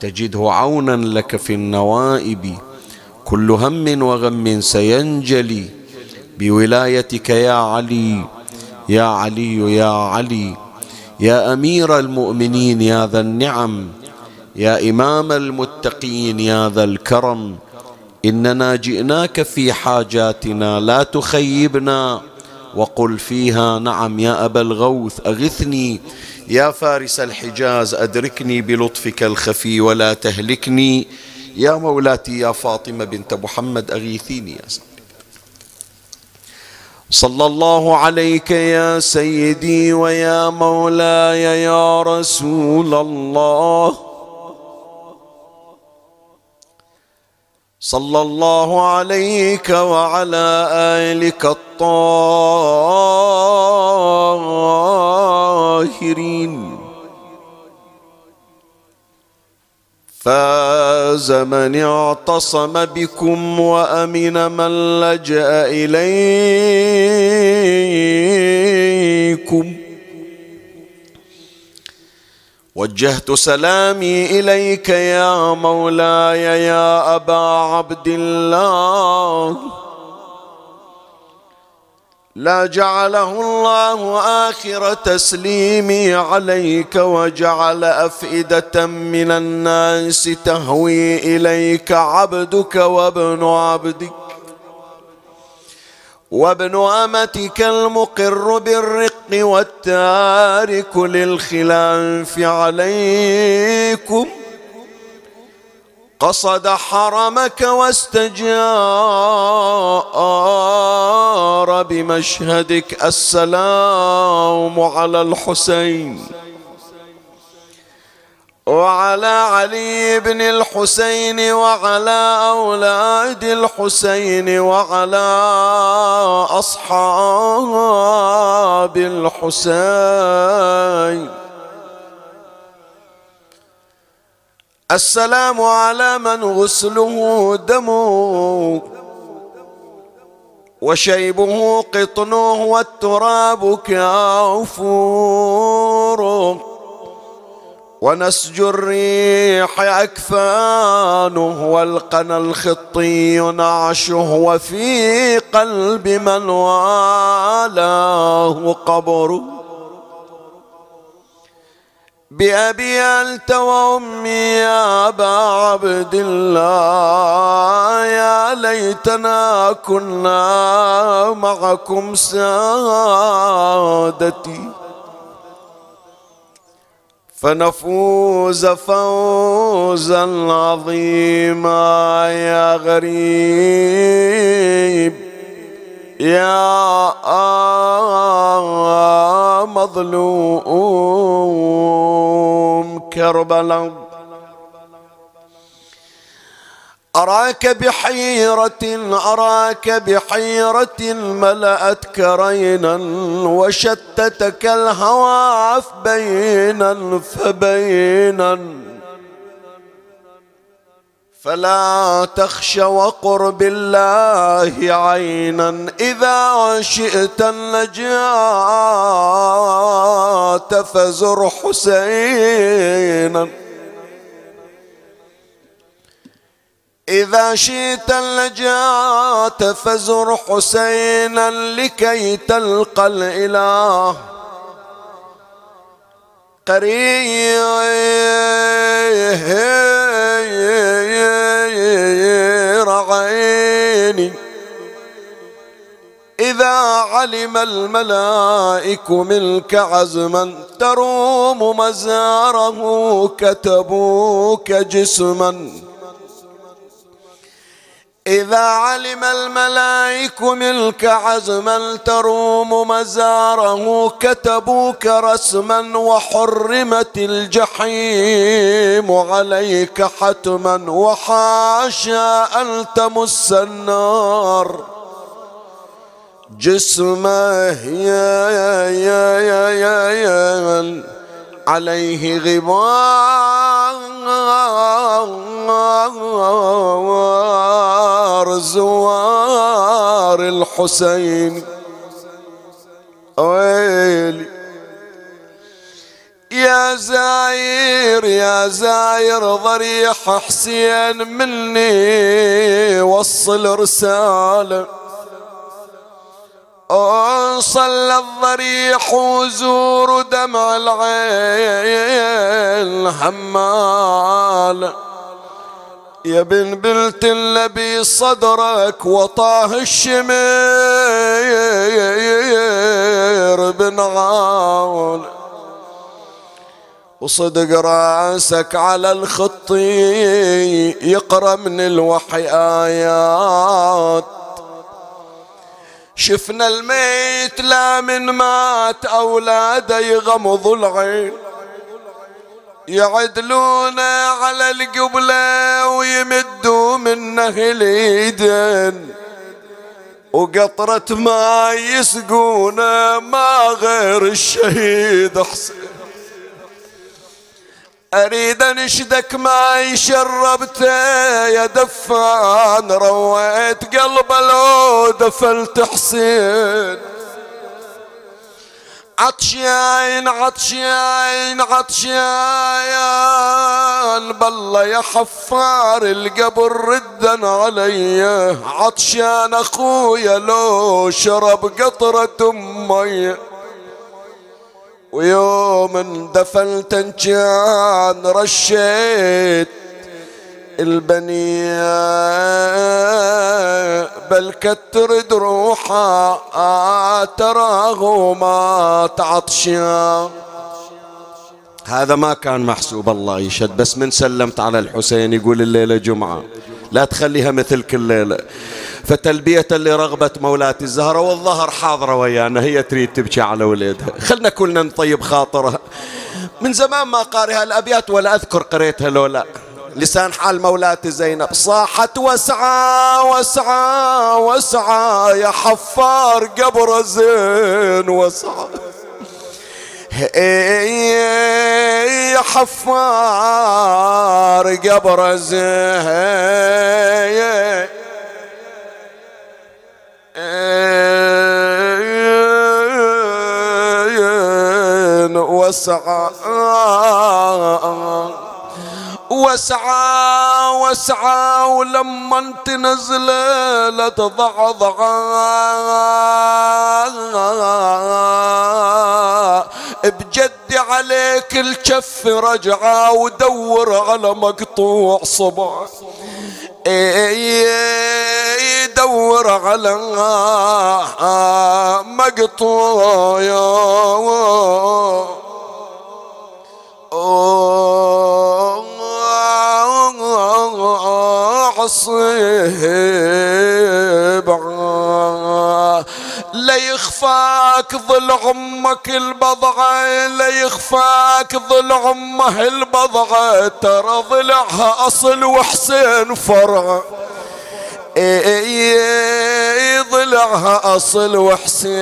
تجده عونا لك في النوائب. كل هم وغم سينجلي بولايتك يا علي يا علي يا علي. يا أمير المؤمنين يا ذا النعم يا إمام المتقين يا ذا الكرم. إننا جئناك في حاجاتنا لا تخيبنا. وقل فيها نعم يا أبا الغوث أغثني. يا فارس الحجاز أدركني بلطفك الخفي ولا تهلكني. يا مولاتي يا فاطمة بنت محمد أغيثيني يا سيدي. صلى الله عليك يا سيدي ويا مولاي يا رسول الله. صلى الله عليك وعلى آلك الطاهرين. فاز من اعتصم بكم وأمن من لجأ إليكم. وجهت سلامي إليك يا مولاي يا أبا عبد الله. لا جعله الله آخر تسليمي عليك وجعل أفئدة من الناس تهوي إليك عبدك وابن عبدك وابن أمتك المقر بالرق والتارك للخلاف عليكم قصد حرمك واستجار بمشهدك السلام على الحسين وعلى علي بن الحسين وعلى أولاد الحسين وعلى أصحاب الحسين السلام على من غسله دمه وشيبه قطنه والتراب كافوره ونسج الريح أكفانه والقنا الخطي نعشه وفي قلب من والاه قبره. بأبي أنت وأمي يا أبا عبد الله. يا ليتنا كنا معكم سادتي. فنفوز فوزا عظيما يا غريب. يا مظلوم كربلاء. أراك بحيرة أراك بحيرة ملأتك رينا وشتتك الهوى بينا فبينا. فلا تخش وقر بالله عينا إذا شئت النجاة فزر حسينا. إذا شئت النجاة فزر حسينا لكي تلقى الإله. قرير إذا علم الملائك منك عزما تروم مزاره كتبوك جسما. إذا علم الملائك ملك عزما تروم مزاره كتبوك رسما وحرمت الجحيم عليك حتما وحاشا أن تمس النار. جسمه يا يا يا يا يا, يا عليه غبار زوار الحسين ويلي يا زاير يا زاير ضريح حسين مني وصل رساله صلى الضريح وزور دمع العين همال يا بن بنت النبي صدرك وطاه الشمير بن عال وصدق رأسك على الخطي يقرأ من الوحي آيات. شفنا الميت لا من مات أولاده يغمضوا العين. يعدلونا على القبلة ويمدوا منه اليدين وقطرة ما يسقونا ما غير الشهيد حسين. أريد انشدك ما شربته يا دفان رويت قلب لو دفلت حسين عطشان عطشان عطشان بالله يا حفار القبر ردا علي. عطشان أخويا لو شرب قطرة ميه ويوم اندفلت كان رشيت البنية بل كتر دروحها تراه ما تعطشا. هذا ما كان محسوب الله يشهد. بس من سلمت على الحسين يقول الليلة جمعة. لا تخليها مثل كل ليلة. فتلبية لرغبة مولاتي الزهرة والظهر حاضرة ويانا هي تريد تبكي على ولدها خلنا كلنا نطيب خاطرها. من زمان ما قارئها الأبيات ولا أذكر قريتها لو لا لسان حال مولاتي زينب. صاحت وسعى وسعى وسعى يا حفار قبر زين وسعى. يا حفار قبر زين وسعى وسعى وسعى ولما انت نزلت ضعضع بجد عليك الكف رجعة ودور على مقطوع صبع يدور على مقطوع عصيب لا يخفاك ظل عمك البضعة لا يخفاك ظل عمه البضعة ترى ضلعها أصل وحسين فرع ضلعها أصل وحسين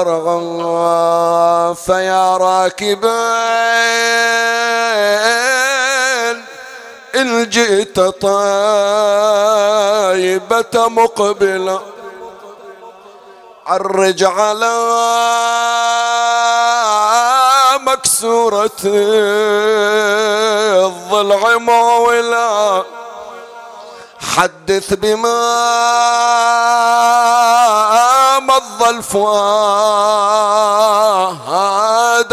الفارغ فيا راكبين. إن جئت طيبة مقبلة عرج على مكسورة الضلع مولا حدث بما الفؤاد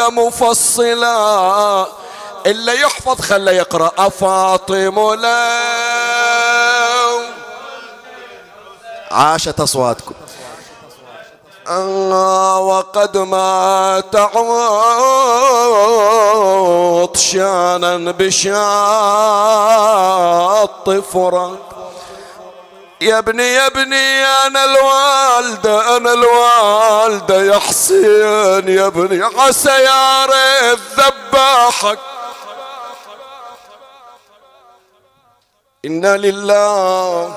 مفصلا. إلا يحفظ خلى يقرأ. أفاطم لو. عاشت أصواتكم. آه وقد مات عطشانا بشاط فرات يا ابني يا ابني أنا الوالدة أنا الوالدة يا حسين يا ابني. عسى يا ريت ذباحك إنا لله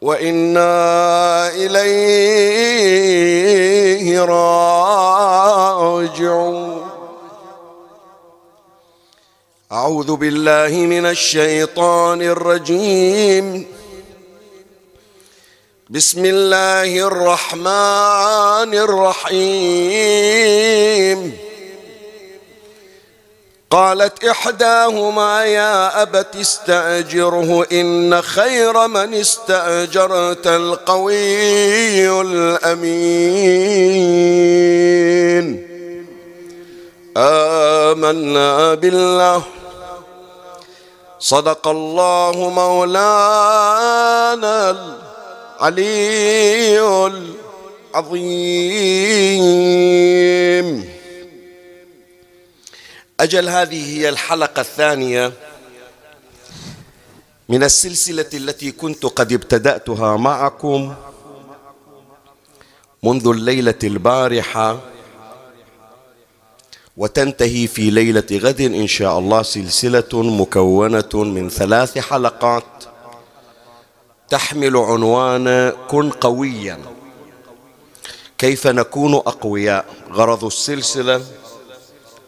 وإنا إليه راجعون. أعوذ بالله من الشيطان الرجيم. بسم الله الرحمن الرحيم. قالت إحداهما يا أبت استأجره إن خير من استأجرت القوي الأمين. آمنا بالله. صدق الله مولانا العلي العظيم. أجل هذه هي الحلقة الثانية من السلسلة التي كنت قد ابتدأتها معكم منذ الليلة البارحة. وتنتهي في ليلة غد إن شاء الله سلسلة مكونة من ثلاث حلقات تحمل عنوان كن قويا. كيف نكون أقوياء؟ غرض السلسلة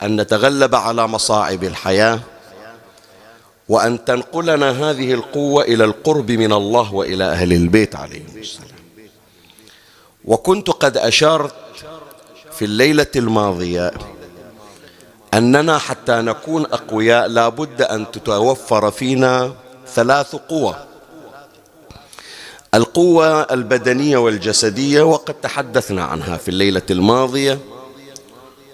أن نتغلب على مصاعب الحياة وأن تنقلنا هذه القوة إلى القرب من الله وإلى أهل البيت عليهم السلام. وكنت قد أشرت في الليلة الماضية أننا حتى نكون أقوياء لا بد أن تتوفر فينا ثلاث قوى. القوة البدنية والجسدية وقد تحدثنا عنها في الليلة الماضية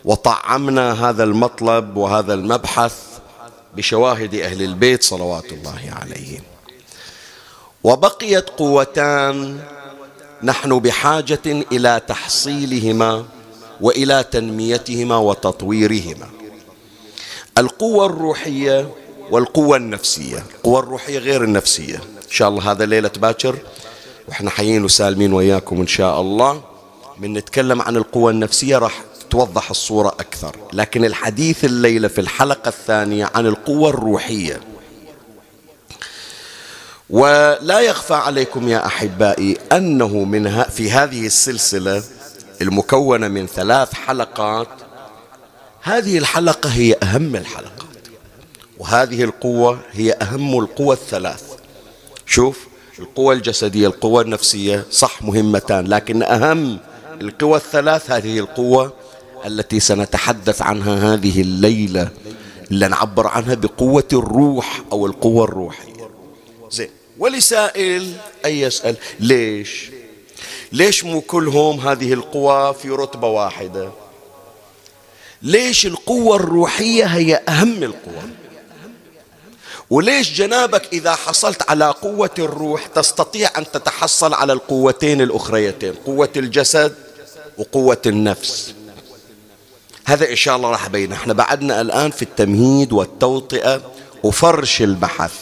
وطعمنا هذا المطلب وهذا المبحث بشواهد أهل البيت صلوات الله عليهم. وبقيت قوتان نحن بحاجة إلى تحصيلهما وإلى تنميتهما وتطويرهما. القوة الروحية والقوة النفسية. القوه الروحية غير النفسية. إن شاء الله هذا ليلة باكر وإحنا حيين وسالمين وياكم إن شاء الله. من نتكلم عن القوة النفسية راح توضح الصورة أكثر. لكن الحديث الليلة في الحلقة الثانية عن القوة الروحية. ولا يخفى عليكم يا أحبائي أنه من في هذه السلسلة المكونة من ثلاث حلقات هذه الحلقة هي أهم الحلقات. وهذه القوة هي أهم القوى الثلاث. شوف القوى الجسدية القوى النفسية صح مهمتان لكن أهم القوى الثلاث هذه القوة التي سنتحدث عنها هذه الليلة اللي نعبر عنها بقوة الروح أو القوة الروحية. زين ولسائل أن يسأل ليش؟ ليش مو كلهم هذه القوى في رتبة واحدة؟ ليش القوة الروحية هي أهم القوى وليش جنابك إذا حصلت على قوة الروح تستطيع أن تتحصل على القوتين الأخريتين قوة الجسد وقوة النفس؟ هذا إن شاء الله راح بين إحنا بعدنا الآن في التمهيد والتوطئة وفرش البحث.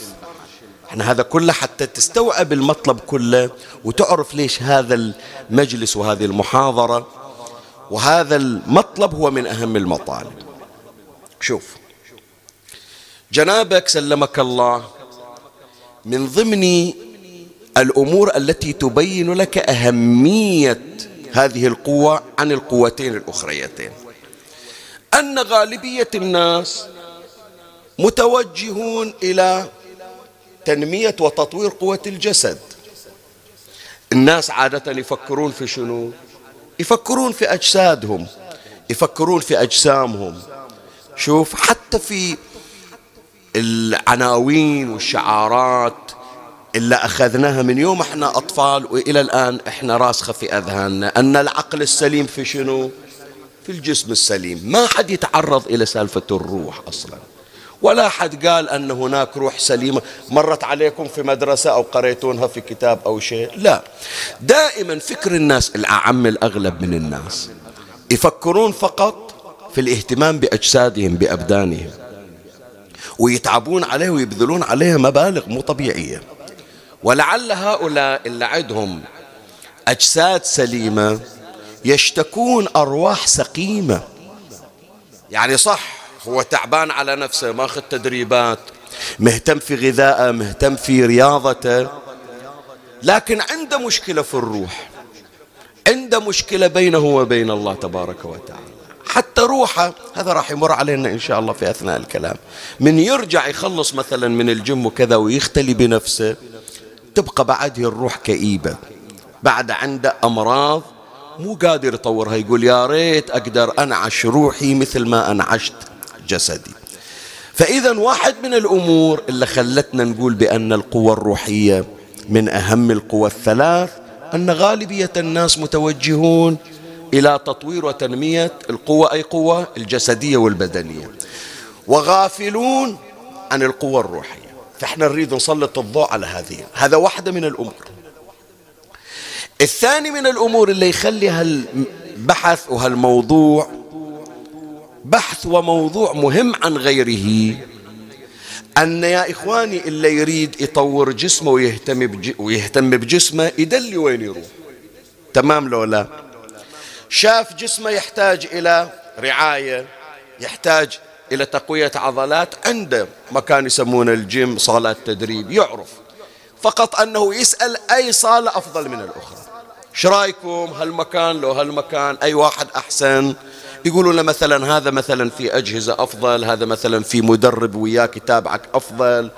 إحنا هذا كله حتى تستوعب المطلب كله وتعرف ليش هذا المجلس وهذه المحاضرة وهذا المطلب هو من أهم المطالب. شوف جنابك سلمك الله من ضمن الأمور التي تبين لك أهمية هذه القوة عن القوتين الأخريتين. أن غالبية الناس متوجهون إلى تنمية وتطوير قوة الجسد. الناس عادة يفكرون في شنو؟ يفكرون في أجسادهم يفكرون في أجسامهم. شوف حتى في العناوين والشعارات اللي أخذناها من يوم إحنا أطفال وإلى الآن إحنا راسخة في أذهاننا. أن العقل السليم في شنو؟ في الجسم السليم. ما حد يتعرض إلى سالفة الروح أصلا. ولا حد قال أن هناك روح سليمة مرت عليكم في مدرسة أو قريتونها في كتاب أو شيء؟ لا. دائما فكر الناس الأعم الأغلب من الناس يفكرون فقط في الاهتمام بأجسادهم بأبدانهم ويتعبون عليه ويبذلون عليها مبالغ مو طبيعية. ولعل هؤلاء اللي عندهم أجساد سليمة يشتكون أرواح سقيمة. يعني صح هو تعبان على نفسه ماخذ تدريبات مهتم في غذائه مهتم في رياضته لكن عنده مشكلة في الروح عنده مشكلة بينه وبين الله تبارك وتعالى. حتى روحه هذا راح يمر علينا إن شاء الله في أثناء الكلام. من يرجع يخلص مثلا من الجيم وكذا ويختلي بنفسه تبقى بعده الروح كئيبة. بعد عنده أمراض مو قادر يطورها يقول يا ريت أقدر أنعش روحي مثل ما أنعشت. جسدي. فإذا واحد من الأمور اللي خلتنا نقول بأن القوة الروحية من أهم القوى الثلاث أن غالبية الناس متوجهون إلى تطوير وتنمية القوة أي قوة الجسدية والبدنية. وغافلون عن القوة الروحية. فإحنا نريد نسلط الضوء على هذه. هذا واحدة من الأمور. الثاني من الأمور اللي يخلي هالبحث وهالموضوع بحث وموضوع مهم عن غيره. أن يا إخواني اللي يريد يطور جسمه ويهتم, بج... ويهتم بجسمه يدلي وين يروح. تمام لو لا؟ شاف جسمه يحتاج إلى رعاية يحتاج إلى تقوية عضلات عنده مكان يسمونه الجيم صالات تدريب يعرف. فقط أنه يسأل أي صالة أفضل من الأخرى. إيش رايكم هالمكان لو هالمكان أي واحد أحسن؟ يقولوا له مثلا هذا مثلا في أجهزة أفضل هذا مثلا في مدرب وياك يتابعك أفضل.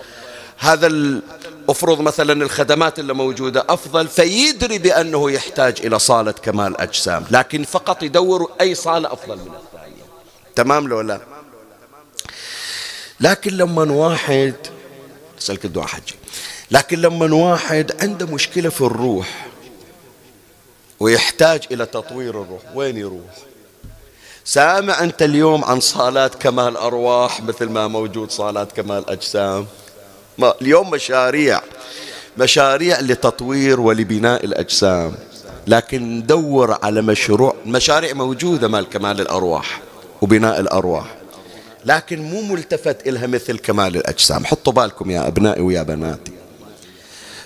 هذا افرض مثلا الخدمات اللي موجودة أفضل فيدري بأنه يحتاج إلى صالة كمال أجسام لكن فقط يدور أي صالة أفضل من الثانية. تمام لو لا؟ لكن لما واحد أسألك الدعاء حجي لكن لما واحد عنده مشكلة في الروح ويحتاج إلى تطوير الروح وين يروح؟ سامع أنت اليوم عن صالات كمال أرواح مثل ما موجود صالات كمال أجسام؟ ما اليوم مشاريع. مشاريع لتطوير ولبناء الأجسام. لكن ندور على مشروع مشاريع موجودة مال كمال الأرواح وبناء الأرواح. لكن مو ملتفت إلها مثل كمال الأجسام. حطوا بالكم يا أبنائي ويا بناتي.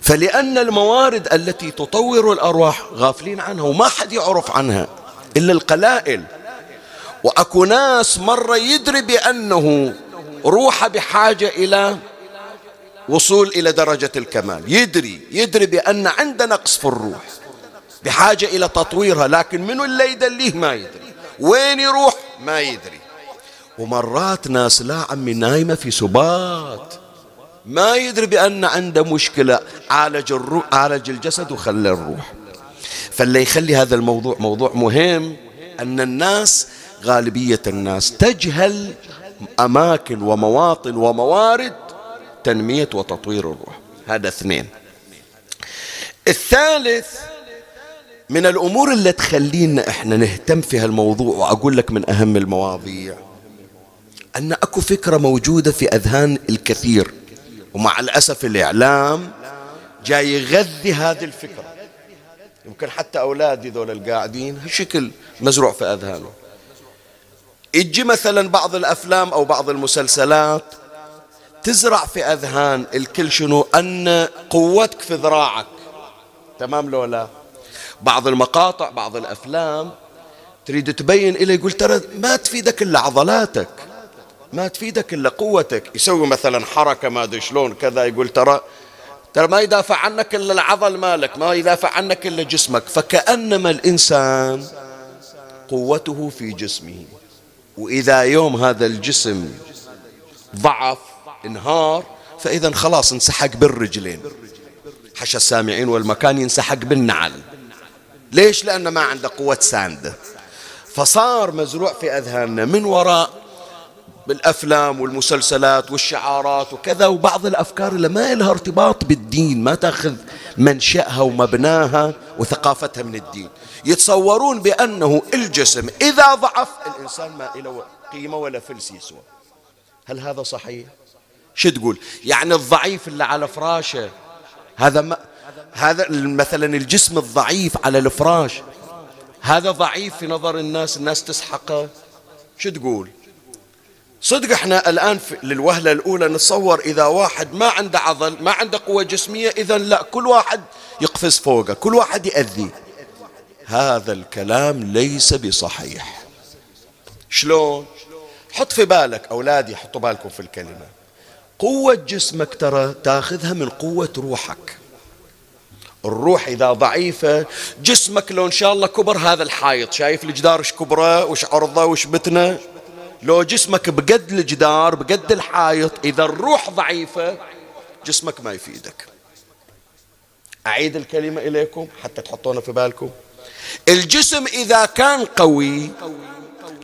فلأن الموارد التي تطور الأرواح غافلين عنها وما حد يعرف عنها إلا القلائل وأكو ناس مرة يدري بأنه روح بحاجة إلى وصول إلى درجة الكمال. يدري يدري بأن عنده نقص في الروح بحاجة إلى تطويرها لكن منو اللي يدليه؟ ما يدري. وين يروح؟ ما يدري. ومرات ناس لا عمي نايمة في سبات ما يدري بأن عنده مشكلة عالج الروح عالج الجسد وخلى الروح. فاللي يخلي هذا الموضوع موضوع مهم أن الناس غالبية الناس تجهل أماكن ومواطن وموارد تنمية وتطوير الروح. هذا اثنين. الثالث من الأمور اللي تخلينا إحنا نهتم في هالموضوع وأقول لك من أهم المواضيع أن أكو فكرة موجودة في أذهان الكثير ومع الأسف الإعلام جاي يغذي هذه الفكرة. يمكن حتى أولادي ذول القاعدين هالشكل مزروع في أذهانهم. يجي مثلا بعض الأفلام أو بعض المسلسلات تزرع في أذهان الكل شنو؟ أن قوتك في ذراعك. تمام لو لا؟ بعض المقاطع بعض الأفلام تريد تبين إليه يقول ترى ما تفيدك إلا عضلاتك ما تفيدك إلا قوتك. يسوي مثلا حركة ما أدري شلون كذا يقول ترى ترى ما يدافع عنك إلا العضل مالك ما يدافع عنك إلا جسمك. فكأنما الإنسان قوته في جسمه. وإذا يوم هذا الجسم ضعف انهار فإذا خلاص انسحق بالرجلين. حشى السامعين والمكان ينسحق بالنعل. ليش؟ لأنه ما عنده قوة ساندة فصار مزروع في أذهاننا من وراء بالأفلام والمسلسلات والشعارات وكذا وبعض الأفكار اللي ما لها ارتباط بالدين ما تأخذ منشأها ومبناها وثقافتها من الدين. يتصورون بأنه الجسم إذا ضعف الإنسان ما له قيمة ولا فلس يسوى. هل هذا صحيح؟ شو تقول؟ يعني الضعيف اللي على فراشه هذا ما هذا مثلا الجسم الضعيف على الفراش هذا ضعيف في نظر الناس الناس تسحقه. شو تقول؟ صدق إحنا الآن للوهلة الأولى نتصور إذا واحد ما عنده عضل ما عنده قوة جسمية إذا لا كل واحد يقفز فوقه كل واحد يأذيه. هذا الكلام ليس بصحيح. شلون؟ حط في بالك أولادي حطوا بالكم في الكلمة. قوة جسمك ترى تاخذها من قوة روحك. الروح إذا ضعيفة جسمك لو إن شاء الله كبر هذا الحائط. شايف الجدار وش كبره وش عرضه وش بتنه لو جسمك بقد الجدار بقد الحائط إذا الروح ضعيفة جسمك ما يفيدك. أعيد الكلمة إليكم حتى تحطونها في بالكم. الجسم إذا كان قوي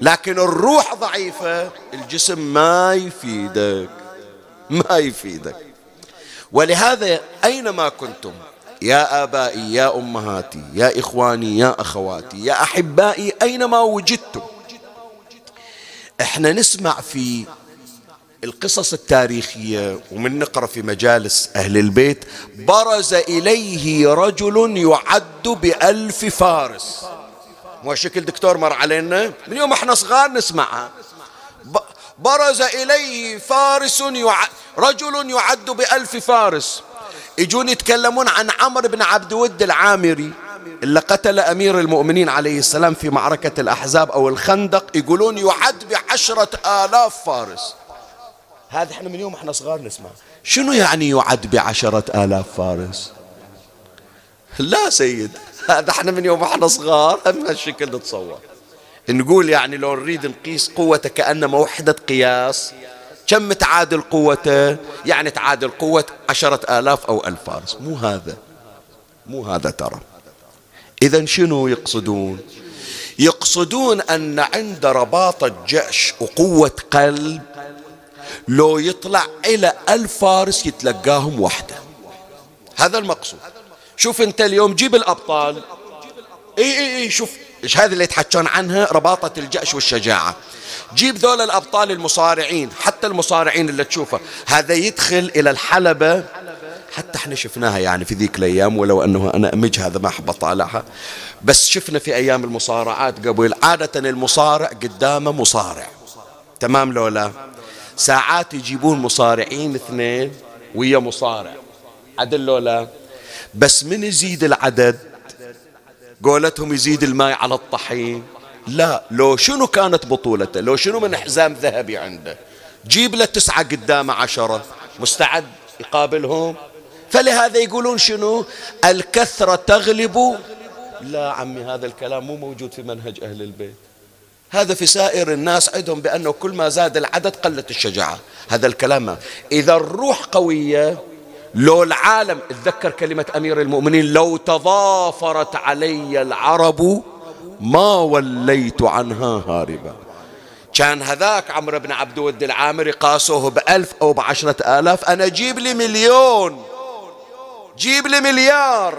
لكن الروح ضعيفة الجسم ما يفيدك ما يفيدك. ولهذا أينما كنتم يا آبائي يا أمهاتي يا إخواني يا أخواتي يا أحبائي أينما وجدتم إحنا نسمع في القصص التاريخية ومن نقرأ في مجالس أهل البيت برز إليه رجل يعد بألف فارس. مو شكل دكتور مر علينا؟ من يوم إحنا صغار نسمعها. برز إليه فارس يعد رجل يعد بألف فارس. يجون يتكلمون عن عمرو بن عبد ود العامري اللي قتل أمير المؤمنين عليه السلام في معركة الأحزاب أو الخندق. يقولون يعد بعشرة آلاف فارس. هذا إحنا من يوم إحنا صغار نسمع. شنو يعني يعد بعشرة آلاف فارس؟ لا سيد هذا إحنا من يوم إحنا صغار هم هالشكل نتصور نقول يعني لو نريد نقيس قوته كأنما وحدة قياس كم تعادل قوته؟ يعني تعادل قوة عشرة آلاف أو ألف فارس. مو هذا. مو هذا ترى. إذا شنو يقصدون؟ يقصدون أن عند رباط الجأش وقوة قلب لو يطلع إلى ألف فارس يتلقاهم وحده. هذا المقصود. شوف أنت اليوم جيب الأبطال. إي إي إي شوف إيش هذه اللي يتحكون عنها؟ رباطة الجأش والشجاعة. جيب ذول الأبطال المصارعين حتى المصارعين اللي تشوفه. هذا يدخل إلى الحلبة. حتى إحنا شفناها يعني في ذيك الأيام ولو أنه أنا أمج هذا ما أحب أطالعها. بس شفنا في أيام المصارعات قبل عادة المصارع قدامه مصارع. تمام لو لا؟ ساعات يجيبون مصارعين اثنين ويا مصارع. عدل لو لا؟ بس من يزيد العدد؟ قولتهم يزيد الماء على الطحين؟ لا. لو شنو كانت بطولته؟ لو شنو من حزام ذهبي عنده؟ جيب له تسعة قدامه عشرة. مستعد يقابلهم؟ فلهذا يقولون شنو؟ الكثرة تغلب. لا عمي هذا الكلام مو موجود في منهج أهل البيت. هذا في سائر الناس عندهم بأنه كل ما زاد العدد قلت الشجاعة. هذا الكلام. إذا الروح قوية لو العالم اتذكر كلمة أمير المؤمنين لو تضافرت علي العرب ما وليت عنها هاربا. كان هذاك عمرو بن عبد ود العامري قاسوه بألف أو بعشرة آلاف. أنا جيب لي مليون. جيب لي مليار.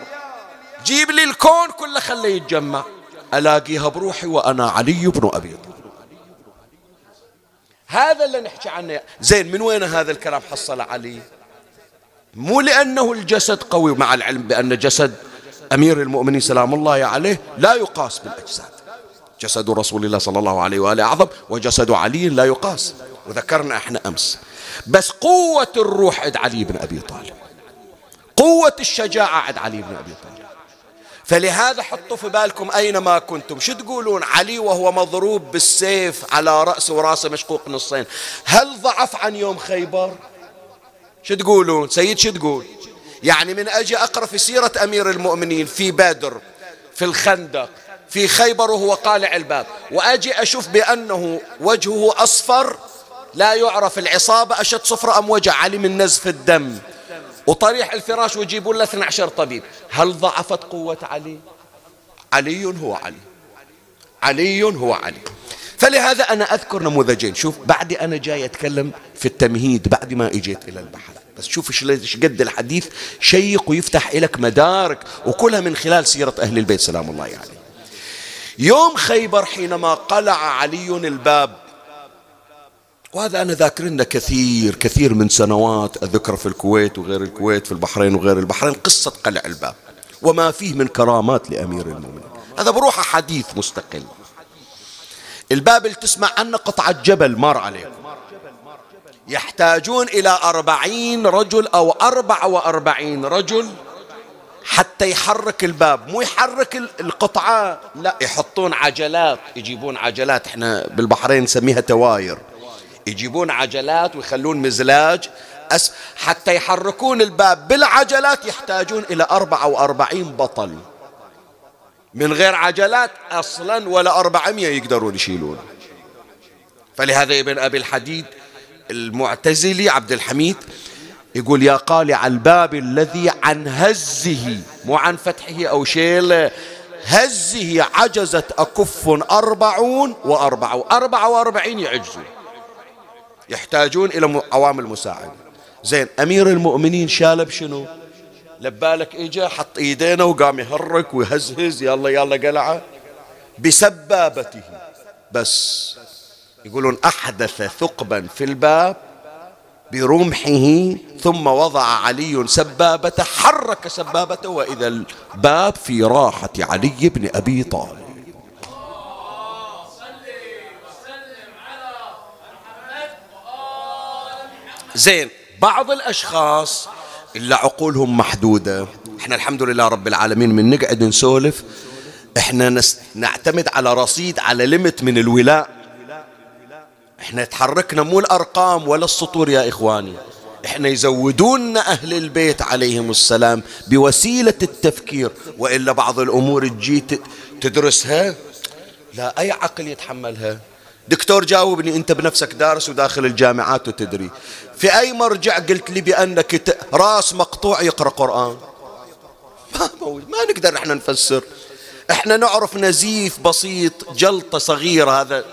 جيب لي الكون كله خليه يتجمع. ألاقيها بروحي وأنا علي بن أبي طالب. هذا اللي نحكي عنه. زين من وين هذا الكلام حصل علي؟ مو لأنه الجسد قوي مع العلم بأن جسد أمير المؤمنين سلام الله عليه لا يقاس بالأجساد. جسد رسول الله صلى الله عليه وآله أعظم وجسد علي لا يقاس. وذكرنا إحنا أمس. بس قوة الروح عند علي بن أبي طالب. قوة الشجاعة عند علي بن أبي طالب. فلهذا حطوا في بالكم أينما كنتم. شو تقولون؟ علي وهو مضروب بالسيف على رأسه وراسه مشقوق نصين. هل ضعف عن يوم خيبر؟ شو تقولون؟ سيد شو تقول؟ يعني من أجي أقرأ في سيرة أمير المؤمنين في بدر في الخندق في خيبر وهو قالع الباب. وأجي أشوف بأنه وجهه أصفر لا يعرف العصابة أشد صفرة أم وجه علي من نزف الدم. وطريح الفراش ويجيبون له 12 طبيب. هل ضعفت قوة علي؟ علي هو علي. علي هو علي. فلهذا أنا أذكر نموذجين. شوف بعد أنا جاي أتكلم في التمهيد بعد ما إجيت إلى البحث. بس شوف إيش قد الحديث. شيق ويفتح لك مدارك وكلها من خلال سيرة أهل البيت سلام الله عليه يعني. يوم خيبر حينما قلع علي الباب وهذا أنا ذاكر لنا كثير كثير من سنوات أذكر في الكويت وغير الكويت في البحرين وغير البحرين قصة قلع الباب وما فيه من كرامات لأمير المؤمنين. هذا بروحه حديث مستقل الباب اللي تسمع عنه قطعة جبل مر عليكم. يحتاجون إلى أربعين رجل أو أربعة وأربعين رجل حتى يحرك الباب. مو يحرك القطعة لا يحطون عجلات يجيبون عجلات. إحنا بالبحرين نسميها تواير. يجيبون عجلات ويخلون مزلاج أس حتى يحركون الباب بالعجلات يحتاجون إلى أربعة وأربعين بطل. من غير عجلات أصلا ولا أربعمية يقدرون يشيلون. فلهذا ابن أبي الحديد المعتزلي عبد الحميد يقول يا قالع الباب الذي عن هزه مو عن فتحه أو شيله هزه عجزت أكف أربعون وأربعة أربعة وأربعين يعجزون. يحتاجون إلى عوامل مساعدة. زين أمير المؤمنين شال بشنو لبالك إجا حط إيدينه وقام يهرك ويهزهز يلا يلا قلعة. بسبابته. بس. يقولون أحدث ثقبا في الباب برمحه ثم وضع علي سبابته حرك سبابته وإذا الباب في راحة علي بن أبي طالب. زين بعض الأشخاص إلا عقولهم محدودة. إحنا الحمد لله رب العالمين من نقعد نسولف. إحنا نس... نعتمد على رصيد على لمت من الولاء. إحنا تحركنا مو الأرقام ولا السطور يا إخواني. إحنا يزودون أهل البيت عليهم السلام بوسيلة التفكير. وإلا بعض الأمور تجي تدرسها لا أي عقل يتحملها. دكتور جاوبني أنت بنفسك دارس وداخل الجامعات وتدري. في أي مرجع قلت لي بأنك راس مقطوع يقرأ قرآن؟ ما ما نقدر إحنا نفسر. إحنا نعرف نزيف بسيط جلطة صغيرة. هذا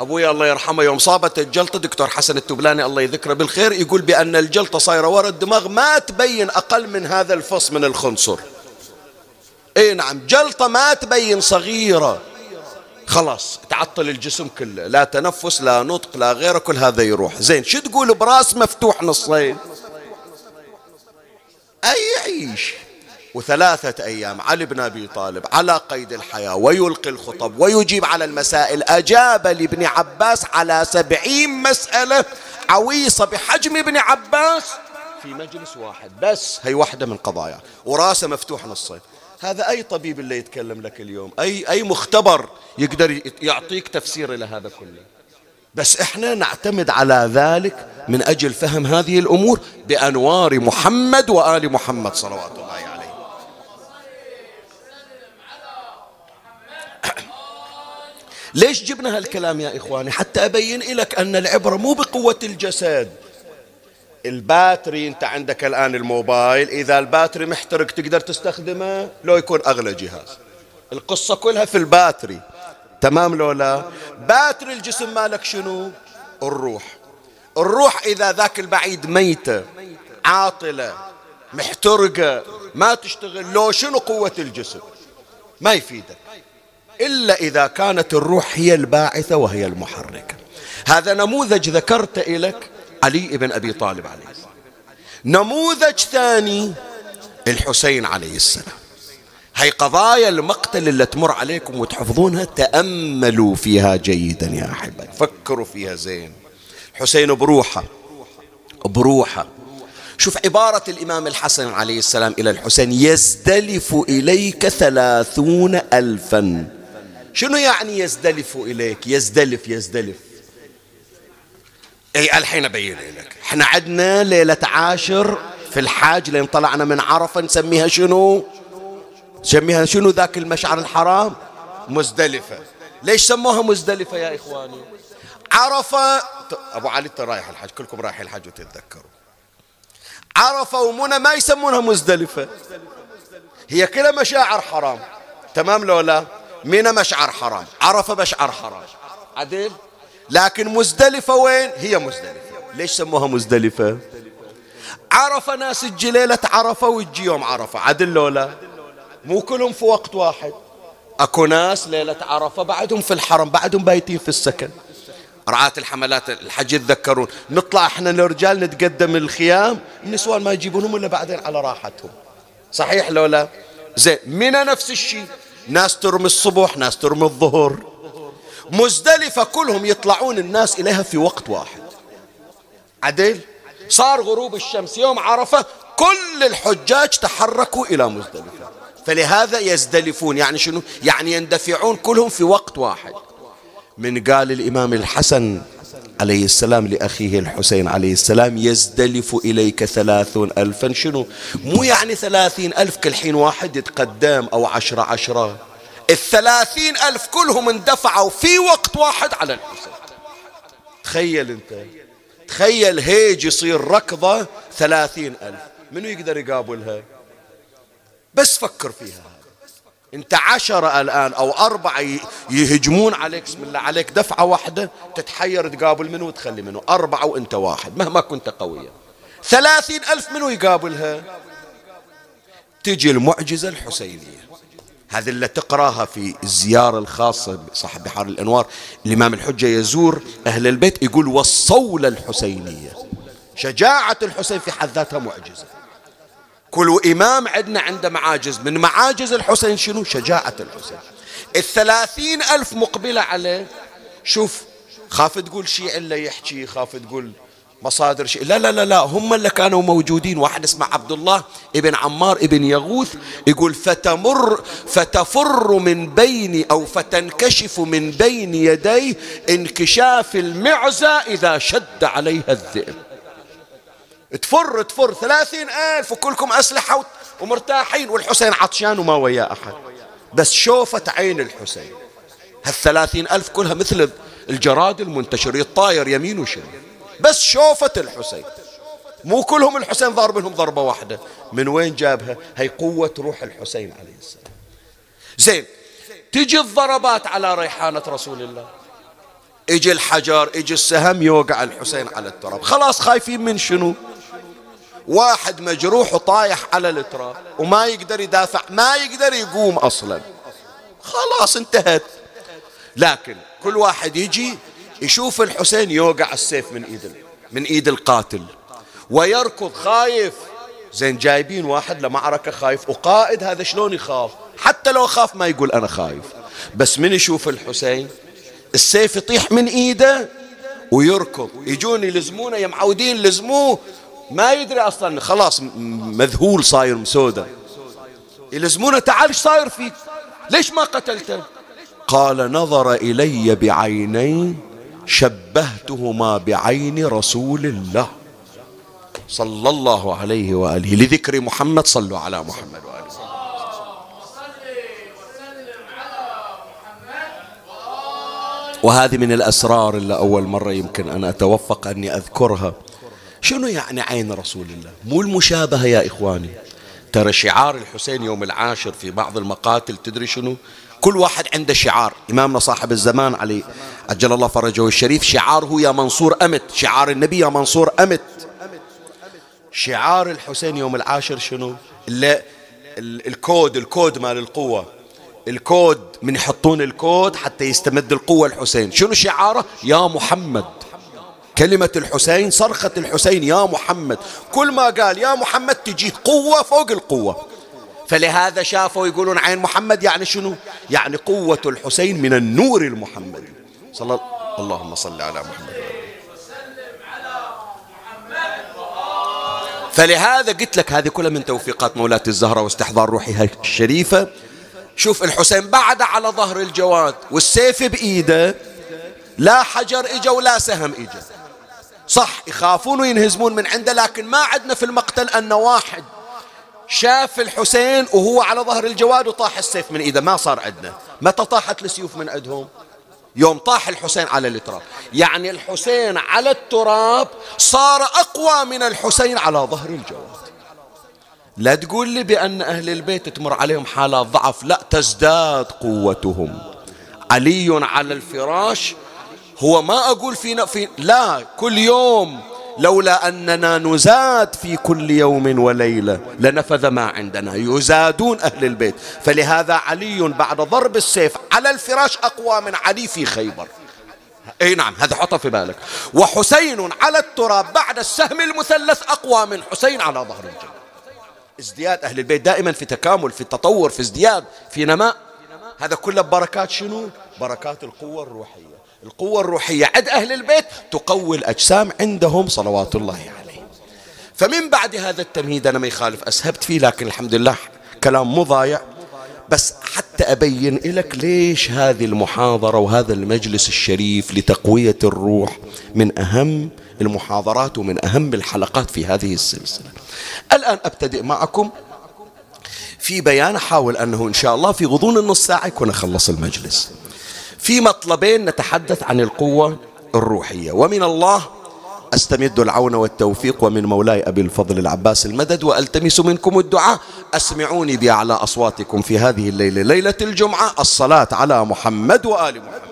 أبوي الله يرحمه يوم صابت الجلطة دكتور حسن التبلاني الله يذكره بالخير يقول بأن الجلطة صايرة ورا الدماغ ما تبين أقل من هذا الفص من الخنصر. إي نعم جلطة ما تبين صغيرة. خلاص تعطل الجسم كله. لا تنفس لا نطق لا غيره كل هذا يروح. زين شو تقول براس مفتوح نصين؟ أي يعيش وثلاثة أيام علي بن أبي طالب على قيد الحياة ويلقي الخطب ويجيب على المسائل. أجاب لابن عباس على سبعين مسألة عويصة بحجم ابن عباس. في مجلس واحد بس هي واحدة من قضايا. وراسه مفتوح نصين. هذا أي طبيب اللي يتكلم لك اليوم؟ أي, أي مختبر يقدر يعطيك تفسير إلى هذا كله؟ بس إحنا نعتمد على ذلك من أجل فهم هذه الأمور بأنوار محمد وآل محمد صلوات الله عليه. ليش جبنا هالكلام يا إخواني؟ حتى أبين لك أن العبرة مو بقوة الجسد. ال battery انت عندك الآن الموبايل إذا ال battery محترق تقدر تستخدمه لو يكون أغلى جهاز. القصة كلها في ال battery. تمام لو لا؟ battery الجسم مالك شنو؟ الروح. الروح إذا ذاك البعيد ميتة عاطلة محترقة ما تشتغل لو شنو قوة الجسم؟ ما يفيدك. إلا إذا كانت الروح هي الباعثة وهي المحركة. هذا نموذج ذكرت لك علي بن أبي طالب عليه. السلام نموذج ثاني الحسين عليه السلام. هي قضايا المقتل اللي تمر عليكم وتحفظونها تأملوا فيها جيدا يا أحبة. فكروا فيها زين. حسين بروحة. بروحة. شوف عبارة الإمام الحسن عليه السلام إلى الحسين يزدلف إليك ثلاثون ألفا. شنو يعني يزدلف إليك؟ يزدلف يزدلف. اي الحين أبين لك. إحنا عندنا ليلة عاشر في الحاج لين طلعنا من عرفة نسميها شنو؟ نسميها شنو ذاك المشعر الحرام؟ مزدلفة. ليش سموها مزدلفة يا إخواني؟ عرفة أبو علي أنت رايح الحج كلكم رايح الحج وتتذكروا. عرفة ومنى ما يسمونها مزدلفة. هي كلها مشاعر حرام. تمام لو لا؟ منى مشعر حرام عرفة مشعر حرام. عدل؟ لكن مزدلفة وين؟ هي مزدلفة. ليش سموها مزدلفة؟ عرفة ناس تجي ليلة عرفة وتجي يوم عرفة. عدل لولا مو كلهم في وقت واحد. أكو ناس ليلة عرفة بعدهم في الحرم بعدهم بايتين في السكن. رعاة الحملات الحج يتذكرون. نطلع إحنا الرجال نتقدم الخيام النسوان ما يجيبونهم إلا بعدين على راحتهم. صحيح لو لا؟ زين منى نفس الشيء. ناس ترمي الصبح ناس ترمي الظهر. مزدلفة كلهم يطلعون الناس إليها في وقت واحد. عدل صار غروب الشمس يوم عرفة كل الحجاج تحركوا إلى مزدلفة. فلهذا يزدلفون يعني شنو؟ يعني يندفعون كلهم في وقت واحد. من قال الإمام الحسن عليه السلام لأخيه الحسين عليه السلام يزدلف إليك ثلاثون ألفا شنو؟ مو يعني ثلاثين ألف كل حين واحد يتقدم أو عشرة عشرة. الثلاثين ألف كلهم اندفعوا في وقت واحد على الحسين تخيل أنت. تخيل هيج يصير ركضة ثلاثين ألف. منو يقدر يقابلها؟ بس فكر فيها. انت عشرة الآن أو أربعة يهجمون عليك بسم الله عليك دفعة واحدة تتحير تقابل منه وتخلي منه أربعة وأنت واحد مهما كنت قويا. ثلاثين ألف منو يقابلها؟ تجي المعجزة الحسينية. هذه اللي تقراها في الزيارة الخاصة صاحب بحار الأنوار الإمام الحجة يزور أهل البيت يقول والصولة الحسينية. شجاعة الحسين في حد ذاتها معجزة. كل إمام عندنا عنده معاجز. من معاجز الحسين شنو؟ شجاعة الحسين. الثلاثين ألف مقبلة عليه. شوف خاف تقول شيء إلا يحكي خاف تقول مصادر شيء. لا لا لا لا هم اللي كانوا موجودين. واحد اسمه عبد الله ابن عمار ابن يغوث يقول فتمر فتفر من بين أو فتنكشف من بين يديه انكشاف المعزة إذا شد عليها الذئب. تفر تفر ثلاثين ألف وكلكم أسلحة ومرتاحين. والحسين عطشان وما وياه أحد. بس شوفت عين الحسين. هالثلاثين ألف كلها مثل الجراد المنتشر يطاير يمين وشمال. بس شوفت الحسين. مو كلهم الحسين ضارب لهم ضربة واحدة. من وين جابها؟ هي قوة روح الحسين عليه السلام. زين تجي الضربات على ريحانة رسول الله. أجي الحجر أجي السهم يوقع الحسين على التراب. خلاص خايفين من شنو؟ واحد مجروح وطايح على التراب وما يقدر يدافع ما يقدر يقوم أصلا. خلاص انتهت. لكن كل واحد يجي يشوف الحسين يوقع السيف من إيد من إيد القاتل. ويركض خايف. زين جايبين واحد لمعركة خايف وقائد هذا شلون يخاف؟ حتى لو خاف ما يقول أنا خايف. بس من يشوف الحسين؟ السيف يطيح من إيده ويركض. يجون يلزمونه يا معودين لزموه ما يدري أصلا خلاص مذهول صاير مسودة. يلزمونه تعال إيش صاير فيك؟ ليش ما قتلته؟ قال نظر إلي بعينين شبهتهما بعين رسول الله صلى الله عليه وآله. لذكر محمد صلوا على محمد وآله. وهذه من الأسرار اللي أول مرة يمكن أن أتوفق أني أذكرها. شنو يعني عين رسول الله؟ مو المشابهة يا إخواني. ترى شعار الحسين يوم العاشر في بعض المقاتل تدري شنو؟ كل واحد عنده شعار. إمامنا صاحب الزمان علي عجل الله فرجه الشريف شعاره يا منصور أمت شعار النبي يا منصور أمت. شعار الحسين يوم العاشر شنو؟ اللي الكود الكود مال القوة. الكود من يحطون الكود حتى يستمد القوة الحسين. شنو شعاره؟ يا محمد. كلمة الحسين صرخة الحسين يا محمد. كل ما قال يا محمد تجيه قوة فوق القوة. فلهذا شافوا يقولون عين محمد يعني شنو؟ يعني قوة الحسين من النور المحمدي. صلى الله اللهم صل على محمد. فلهذا قلت لك هذه كلها من توفيقات مولاة الزهرة واستحضار روحها الشريفة. شوف الحسين بعد على ظهر الجواد والسيف بإيده لا حجر إجا ولا سهم إجا. صح يخافون وينهزمون من عنده لكن ما عندنا في المقتل أن واحد شاف الحسين وهو على ظهر الجواد وطاح السيف من إيده. ما صار عندنا. متى طاحت السيوف من عندهم؟ يوم طاح الحسين على التراب. يعني الحسين على التراب صار أقوى من الحسين على ظهر الجواد. لا تقول لي بأن أهل البيت تمر عليهم حالات ضعف. لا تزداد قوتهم. علي على الفراش. هو ما أقول في, في لا كل يوم لولا أننا نزاد في كل يوم وليلة لنفذ ما عندنا. يزادون أهل البيت. فلهذا علي بعد ضرب السيف على الفراش أقوى من علي في خيبر. إي نعم هذا حطه في بالك. وحسين على التراب بعد السهم المثلث أقوى من حسين على ظهر الجنة. ازدياد أهل البيت دائما في تكامل في تطور في ازدياد في نماء. هذا كله بركات شنو؟ بركات القوة الروحية. القوة الروحية عند أهل البيت تقوي الأجسام عندهم صلوات الله عليه. فمن بعد هذا التمهيد أنا ما يخالف أسهبت فيه لكن الحمد لله كلام مو ضايع بس حتى أبين لك ليش هذه المحاضرة وهذا المجلس الشريف لتقوية الروح من أهم المحاضرات ومن أهم الحلقات في هذه السلسلة. الآن أبتدئ معكم في بيان أحاول أنه إن شاء الله في غضون النص ساعة يكون أخلص المجلس. في مطلبين نتحدث عن القوة الروحية. ومن الله أستمد العون والتوفيق ومن مولاي أبي الفضل العباس المدد وألتمس منكم الدعاء. أسمعوني بأعلى أصواتكم في هذه الليلة ليلة الجمعة. الصلاة على محمد وآل محمد.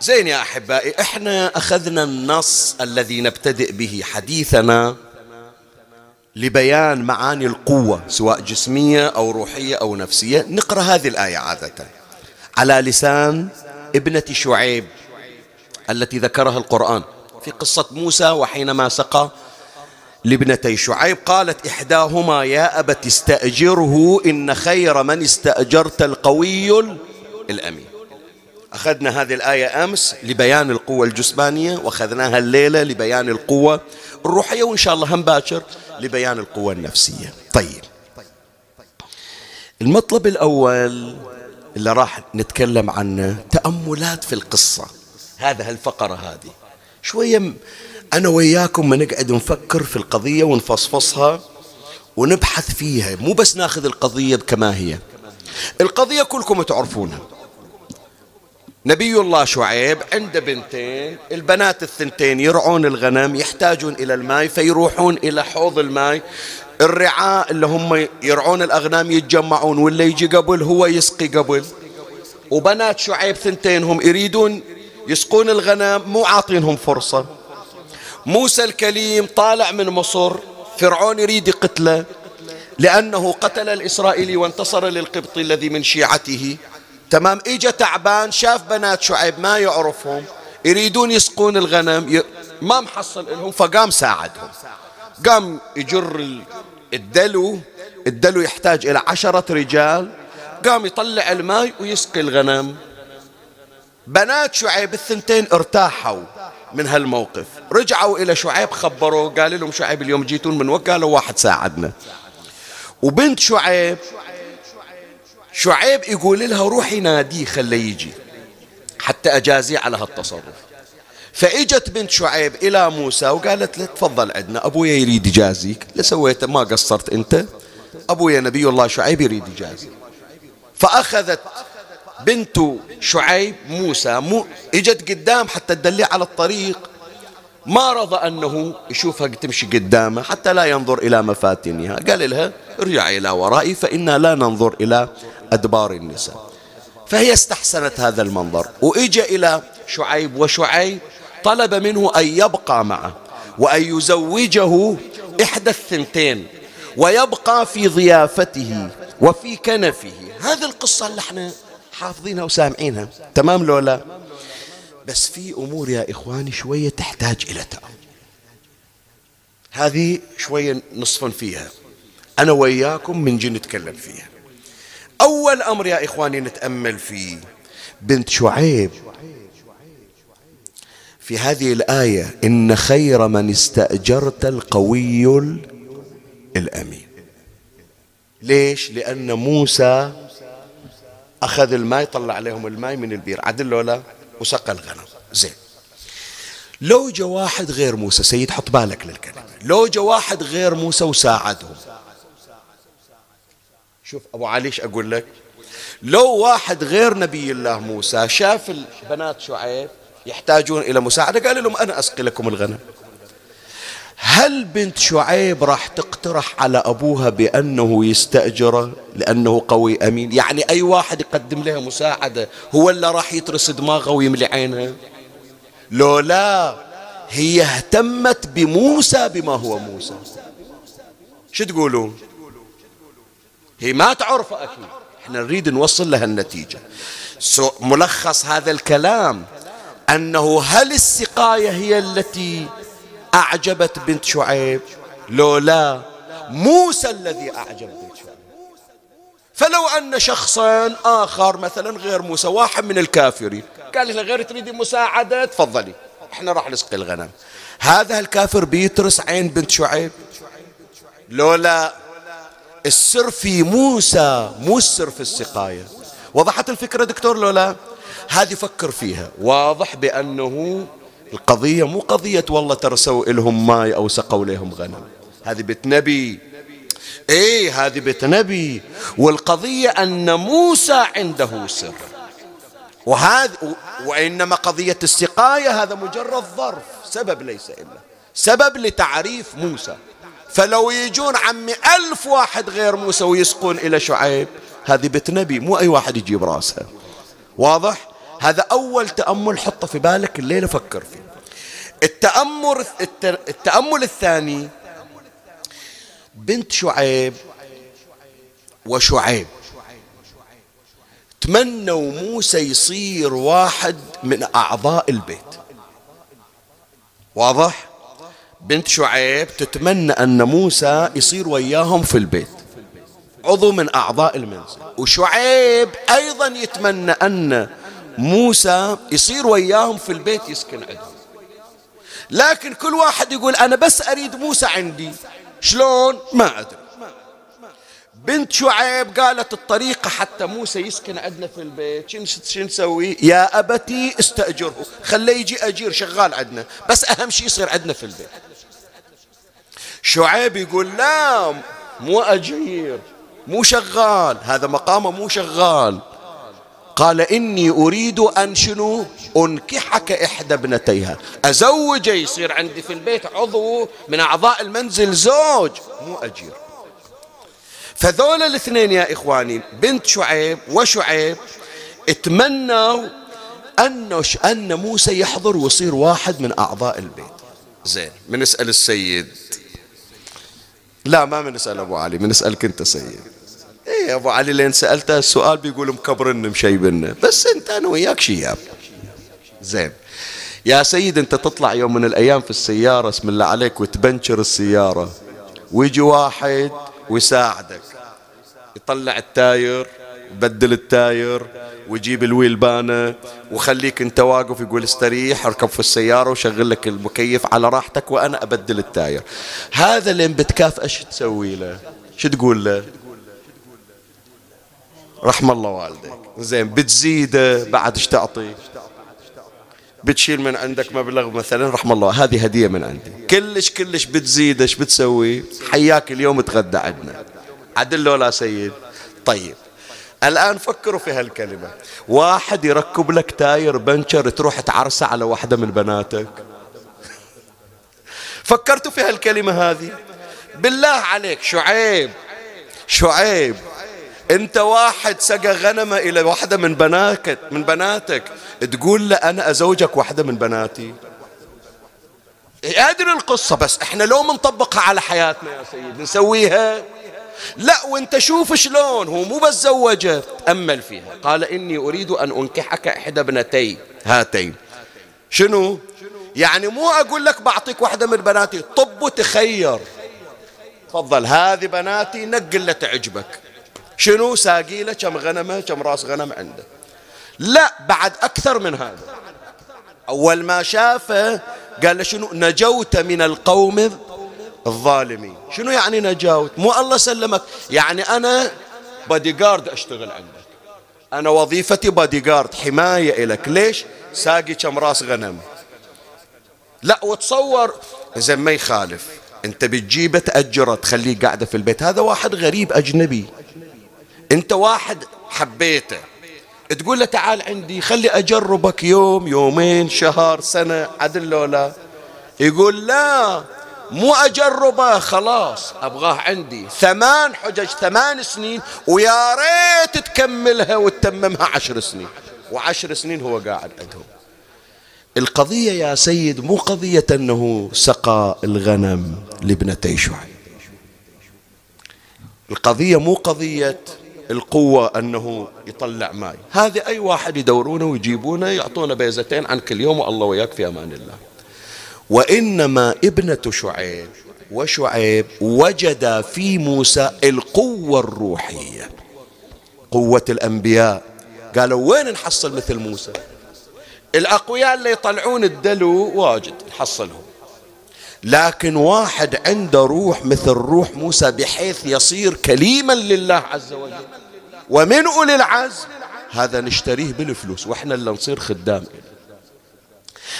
زين يا أحبائي إحنا أخذنا النص الذي نبتدئ به حديثنا لبيان معاني القوة سواء جسمية أو روحية أو نفسية. نقرأ هذه الآية عادة. على لسان ابنة شعيب التي ذكرها القرآن في قصة موسى وحينما سقى لابنتي شعيب قالت إحداهما يا أبت استأجره إن خير من استأجرت القوي الأمين. أخذنا هذه الآية أمس لبيان القوة الجسمانية وأخذناها الليلة لبيان القوة الروحية وإن شاء الله هم باكر لبيان القوة النفسية. طيب. المطلب الأول اللي راح نتكلم عنه تأملات في القصة. هذا هالفقرة هذه. شوية أنا وياكم نقعد نفكر في القضية ونفصفصها ونبحث فيها. مو بس ناخذ القضية كما هي. القضية كلكم تعرفونها. نبي الله شعيب عنده بنتين البنات الثنتين يرعون الغنم يحتاجون إلى الماء فيروحون إلى حوض الماء. الرعاء اللي هم يرعون الأغنام يتجمعون واللي يجي قبل هو يسقي قبل. وبنات شعيب ثنتين هم يريدون يسقون الغنم مو عاطينهم فرصة. موسى الكليم طالع من مصر فرعون يريد قتله لأنه قتل الإسرائيلي وانتصر للقبطي الذي من شيعته. تمام اجى تعبان شاف بنات شعيب ما يعرفهم يريدون يسقون الغنم ي... ما محصل لهم فقام ساعدهم. قام يجر الدلو الدلو يحتاج إلى عشرة رجال قام يطلع الماء ويسقي الغنم. بنات شعيب الثنتين ارتاحوا من هالموقف. رجعوا إلى شعيب خبروا قال لهم شعيب اليوم جيتون من وقت قالوا واحد ساعدنا. وبنت شعيب شعيب يقول لها روحي ناديه خليه يجي. حتى أجازي على هالتصرف. فإجت بنت شعيب إلى موسى وقالت له تفضل عندنا أبويا يريد يجازيك. لسويت ما قصرت أنت. أبويا نبي الله شعيب يريد يجازي. فأخذت بنت شعيب موسى مو إجت قدام حتى تدلي على الطريق. ما رضى أنه يشوفها تمشي قدامه حتى لا ينظر إلى مفاتنها. قال لها ارجعي إلى ورائي فإنا لا ننظر إلى أدبار النساء. فهي استحسنت هذا المنظر. وإجى إلى شعيب وشعيب طلب منه أن يبقى معه وأن يزوجه إحدى الثنتين ويبقى في ضيافته وفي كنفه. هذه القصة اللي إحنا حافظينها وسامعينها. تمام لولا؟ بس في أمور يا إخواني شوية تحتاج إلى تأمل. هذه شوية نصفا فيها. أنا وياكم من جن نتكلم فيها. أول أمر يا إخواني نتأمل فيه بنت شعيب. في هذه الآية إن خير من استأجرت القوي الأمين. ليش؟ لأن موسى أخذ الماء طلع عليهم الماء من البير. عدل ولا؟ وسقى الغنم. زين. لو جاء واحد غير موسى سيد حط بالك للكلمة لو جاء واحد غير موسى وساعدهم شوف أبو علي إيش أقول لك؟ لو واحد غير نبي الله موسى شاف البنات شعيب يحتاجون إلى مساعدة قال لهم أنا أسقي لكم الغنم. هل بنت شعيب راح تقترح على أبوها بأنه يستأجره لأنه قوي أمين؟ يعني أي واحد يقدم لها مساعدة هو اللي راح يترس دماغه ويملي عينها؟ لو لا هي اهتمت بموسى بما هو موسى. شو تقولون؟ هي ما تعرف أكيد. إحنا نريد نوصل لها النتيجة. ملخص هذا الكلام أنه هل السقاية هي التي أعجبت بنت شعيب؟ لو لا موسى الذي أعجب بنت شعيب. فلو أن شخصا آخر مثلا غير موسى واحد من الكافرين قال لها غير تريدي مساعدة؟ تفضلي. إحنا راح نسقي الغنم. هذا الكافر بيترس عين بنت شعيب؟ لولا السر في موسى مو السر في السقاية. وضحت الفكرة دكتور لولا هذه فكر فيها. واضح بأنه القضية مو قضية والله ترسوا لهم ماي أو سقوا لهم غنم. هذه بيت نبي. إيه هذه بيت نبي. والقضية أن موسى عنده سر. وهذا وإنما قضية السقاية هذا مجرد ظرف. سبب ليس إلا. سبب لتعريف موسى. فلو يجون عمي ألف واحد غير موسى ويسقون إلى شعيب هذه بيت نبي مو أي واحد يجيب راسها واضح؟ هذا أول تأمل حطه في بالك الليلة فكر فيه. التأمل, التأمل الثاني بنت شعيب وشعيب. تمنوا موسى يصير واحد من أعضاء البيت. واضح؟ بنت شعيب تتمنى أن موسى يصير وياهم في البيت. عضو من أعضاء المنزل. وشعيب أيضا يتمنى أن موسى يصير وياهم في البيت يسكن عندهم. لكن كل واحد يقول أنا بس أريد موسى عندي. شلون؟ ما أدري. بنت شعيب قالت الطريقة حتى موسى يسكن عندنا في البيت. شو نسوي؟ يا أبتي استأجره. خليه يجي أجير شغال عندنا. بس أهم شيء يصير عندنا في البيت. شعيب يقول لا مو أجير مو شغال. هذا مقامه مو شغال. قال إني أريد أن شنو؟ أنكحك إحدى ابنتيها. أزوجه يصير عندي في البيت عضو من أعضاء المنزل زوج مو أجير. فذول الاثنين يا إخواني بنت شعيب وشعيب اتمنوا أن أن موسى يحضر ويصير واحد من أعضاء البيت. زين بنسأل السيد لا ما بنسأل أبو علي بنسألك أنت سيد إيه أبو علي لين سألته السؤال بيقول مكبرن مشيبن. بس أنت أنا وياك شياب. زين. يا سيد أنت تطلع يوم من الأيام في السيارة اسم الله عليك وتبنشر السيارة. ويجي واحد ويساعدك. يطلع ال tire. يبدل ال tire ويجيب الويلبانة وخليك انت واقف يقول استريح اركب في السيارة وشغل لك المكيف على راحتك وأنا أبدل ال tire. هذا اللي بتكاف إيش تسوي له؟ شو تقول له؟ رحم الله والديك. زين بتزيده بعد إيش تعطي؟ بتشيل من عندك مبلغ مثلا رحم الله هذه هدية من عندي. كلش كلش بتزيد إيش بتسوي؟ حياك اليوم تغدى عندنا. عدل لا سيد. طيب. الآن فكروا في هالكلمة. واحد يركب لك تاير بنشر تروح تعرسه على واحدة من بناتك. فكرتوا في هالكلمة هذه؟ بالله عليك شعيب شعيب انت واحد سقى غنمة إلى واحدة من بناتك من بناتك تقول له أنا أزوجك واحدة من بناتي. أدري القصة بس إحنا لو منطبقها على حياتنا يا سيد نسويها؟ لا وانت شوف شلون هو مو بس زوجه تأمل فيها. قال إني أريد أن أنكحك إحدى ابنتي هاتين. شنو؟ يعني مو أقول لك بعطيك واحدة من بناتي طب وتخير. تفضل هذه بناتي نقل اللي تعجبك شنو؟ ساقي له كم غنمة كم راس غنم عنده لا بعد أكثر من هذا. أول ما شافه قال له شنو؟ نجوت من القوم الظالمين. شنو يعني نجاوت؟ مو الله سلمك. يعني أنا بادي جارد أشتغل عندك. أنا وظيفتي بادي جارد حماية إلك. ليش؟ ساقي كم راس غنم. لا وتصور. إذا ما يخالف. أنت بتجيبه تأجره تخليه قاعدة في البيت. هذا واحد غريب أجنبي. أنت واحد حبيته. تقول له تعال عندي خلي أجربك يوم يومين شهر سنة عدل لولا يقول لا. مو أجربه خلاص. أبغاه عندي. ثمان حجج ثمان سنين ويا ريت تكملها وتتممها عشر سنين. وعشر سنين هو قاعد عندهم. القضية يا سيد مو قضية أنه سقى الغنم لابنتي شعيب. القضية مو قضية القوة أنه يطلع ماي. هذه أي واحد يدورونه ويجيبونه يعطونه بيزتين عن كل يوم والله وياك في أمان الله. وإنما ابنة شعيب وشعيب وجد في موسى القوة الروحية. قوة الأنبياء. قالوا وين نحصل مثل موسى؟ الأقوياء اللي يطلعون الدلو واجد نحصلهم. لكن واحد عنده روح مثل روح موسى بحيث يصير كليما لله عز وجل. ومن أولي العزم هذا نشتريه بالفلوس وإحنا اللي نصير خدام.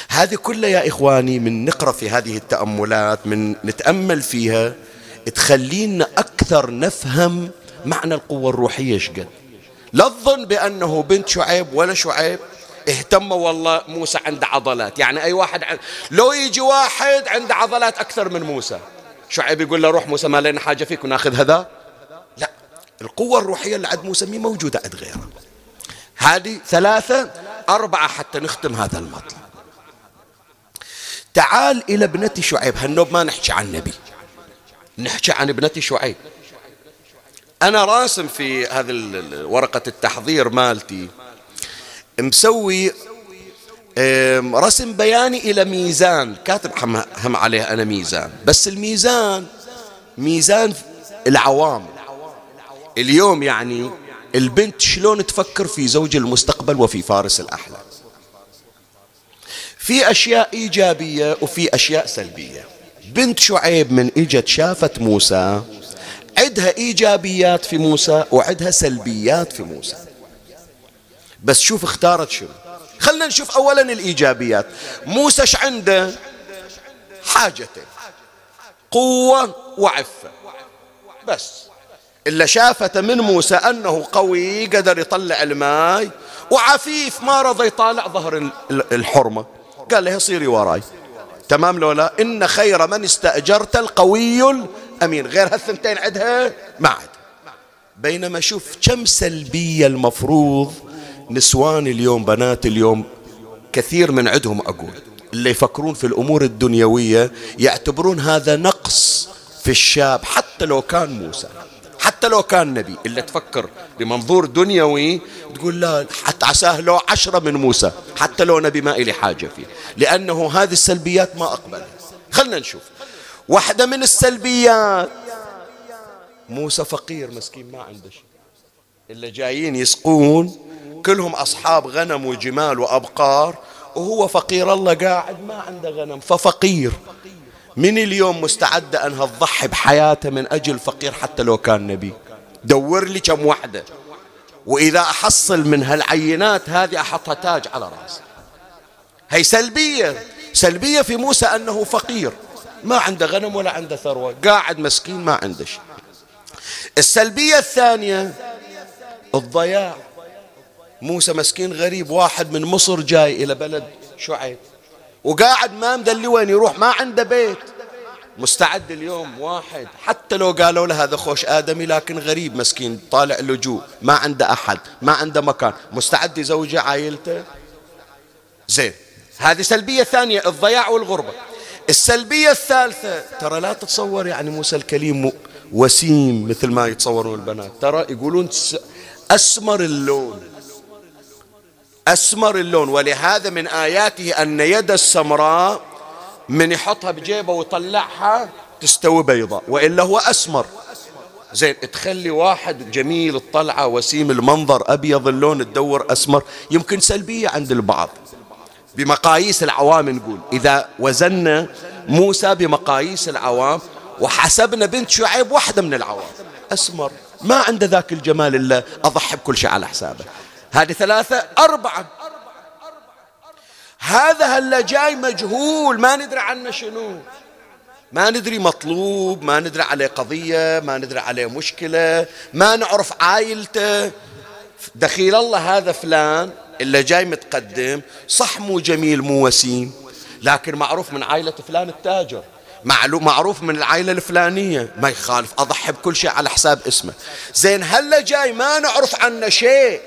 هذه كلها يا إخواني من نقرأ في هذه التأملات من نتأمل فيها تخلينا أكثر نفهم معنى القوة الروحية شقد لا تظن بأنه بنت شعيب ولا شعيب اهتموا والله موسى عنده عضلات. يعني أي واحد عن... لو يجي واحد عنده عضلات أكثر من موسى شعيب يقول له روح موسى ما لنا حاجة فيك وناخذ هذا؟ لا القوة الروحية اللي عند موسى مي موجودة عند غيره. هذه ثلاثة أربعة حتى نختم هذا المطلب. تعال إلى ابنة شعيب. هالنوب ما نحكي عن نبي. نحكي عن ابنة شعيب. أنا راسم في هذه ورقة التحضير مالتي مسوي رسم بياني إلى ميزان. كاتب هم عليه أنا ميزان. بس الميزان ميزان العوام. اليوم يعني البنت شلون تفكر في زوج المستقبل وفي فارس الأحلام؟ في أشياء إيجابية وفي أشياء سلبية. بنت شعيب من إجت شافت موسى عدها إيجابيات في موسى وعدها سلبيات في موسى. بس شوف اختارت شنو. خلنا نشوف أولا الإيجابيات. موسى إيش عنده؟ حاجتين قوة وعفة. بس. إلا شافت من موسى أنه قوي قدر يطلع الماء وعفيف ما رضى يطالع ظهر الحرمة. قال له صيري وراي. تمام لو لا؟ إن خير من استأجرت القوي الأمين. غير هالثنتين عندها ما عاد. بينما شوف كم سلبية المفروض نسوان اليوم بنات اليوم كثير من عندهم أقول اللي يفكرون في الأمور الدنيوية يعتبرون هذا نقص في الشاب حتى لو كان موسى. حتى لو كان نبي. إلا تفكر بمنظور دنيوي تقول لا حتى عساه لو عشرة من موسى حتى لو نبي ما إلي حاجة فيه. لأنه هذه السلبيات ما أقبلها. خلنا نشوف. واحدة من السلبيات موسى فقير مسكين ما عنده شيء. إلا جايين يسقون كلهم أصحاب غنم وجمال وأبقار وهو فقير الله قاعد ما عنده غنم ففقير. من اليوم مستعدة أنها تضحي بحياته من أجل فقير حتى لو كان نبي. دور لي كم وحدة. وإذا أحصل من هالعينات هذه أحطها تاج على رأسي. هي سلبية. سلبية في موسى أنه فقير. ما عنده غنم ولا عنده ثروة. قاعد مسكين ما عنده شيء. السلبية الثانية الضياع. موسى مسكين غريب. واحد من مصر جاي إلى بلد شعيب. وقاعد ما مدلي وين يروح ما عنده بيت. مستعد اليوم واحد. حتى لو قالوا له هذا خوش آدمي لكن غريب مسكين طالع لجوء ما عنده أحد ما عنده مكان. مستعد يزوج عائلته؟ زين. هذه سلبية ثانية الضياع والغربة. السلبية الثالثة ترى لا تتصور يعني موسى الكليم وسيم مثل ما يتصورون البنات. ترى يقولون أسمر اللون. أسمر اللون ولهذا من آياته أن يد السمراء من يحطها بجيبه ويطلعها تستوي بيضاء وإلا هو أسمر. زين تخلي واحد جميل الطلعة وسيم المنظر أبيض اللون تدور أسمر يمكن سلبية عند البعض. بمقاييس العوام نقول إذا وزنا موسى بمقاييس العوام وحسبنا بنت شعيب واحدة من العوام. أسمر ما عنده ذاك الجمال إلا أضحي بكل شيء على حسابه. هذه ثلاثة أربعة. هذا هلا جاي مجهول ما ندري عنه شنو. ما ندري مطلوب ما ندري عليه قضية ما ندري عليه مشكلة ما نعرف عائلته. دخيل الله هذا فلان اللي جاي متقدم صح مو جميل مو وسيم لكن معروف من عائلة فلان التاجر. معروف من العائلة الفلانية. ما يخالف أضحي بكل شيء على حساب اسمه. زين هلا جاي ما نعرف عنه شيء.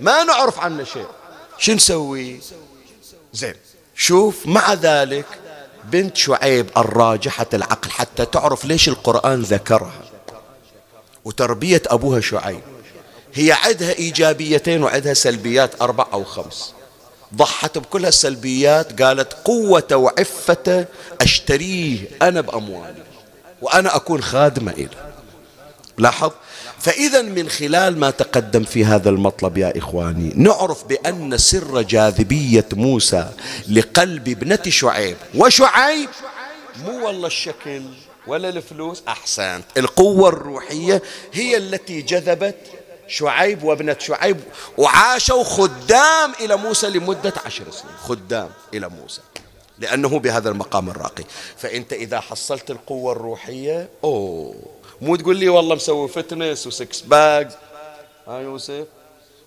ما نعرف عنه شيء شو نسوي؟ زين. شوف مع ذلك بنت شعيب الراجحة العقل حتى تعرف ليش القرآن ذكرها. وتربية أبوها شعيب. هي عندها إيجابيتين وعندها سلبيات أربع أو خمس. ضحت بكل السلبيات قالت قوة وعفة أشتريه أنا بأموالي وأنا أكون خادمة إلى لاحظ؟ فإذا من خلال ما تقدم في هذا المطلب يا إخواني نعرف بأن سر جاذبية موسى لقلب ابنة شعيب. وشعيب مو والله الشكل ولا الفلوس أحسنت. القوة الروحية هي التي جذبت شعيب وابنة شعيب وعاشوا خدام إلى موسى لمدة عشر سنين. خدام إلى موسى. لأنه بهذا المقام الراقي. فأنت إذا حصلت القوة الروحية أوه مو تقول لي والله مسوي fitness و six pack. ها يوسف؟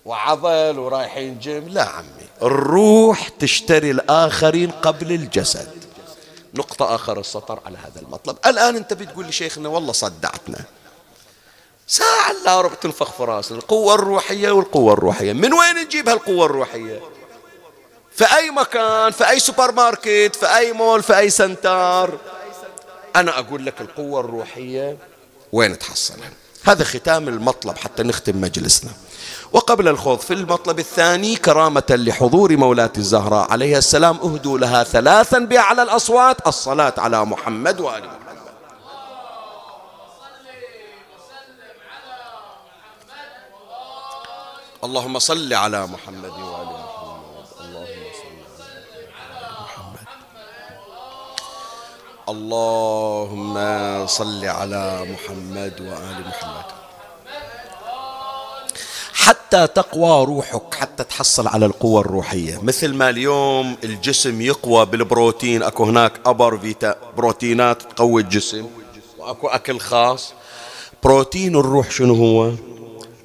وعضل ورايحين جيم. لا عمي الروح تشتري الآخرين قبل الجسد. نقطة آخر السطر على هذا المطلب. الآن أنت بتقول لي شيخنا والله صدعتنا. ساعة لا ربع تنفخ في راسنا القوة الروحية والقوة الروحية. من وين نجيب هالقوة الروحية؟ في أي مكان في أي سوبر ماركت في أي مول في أي سنتر أنا أقول لك القوة الروحية وين تحصلها. هذا ختام المطلب حتى نختم مجلسنا. وقبل الخوض في المطلب الثاني كرامة لحضور مولاة الزهراء عليها السلام اهدوا لها ثلاثا بأعلى الأصوات. الصلاة على محمد وآل محمد. اللهم صل على محمد وآل اللهم صل على محمد وآل محمد. حتى تقوى روحك حتى تحصل على القوة الروحية. مثل ما اليوم الجسم يقوى بالبروتين أكو هناك أبر فيتا بروتينات تقوي الجسم وأكو أكل خاص. بروتين الروح شنو هو؟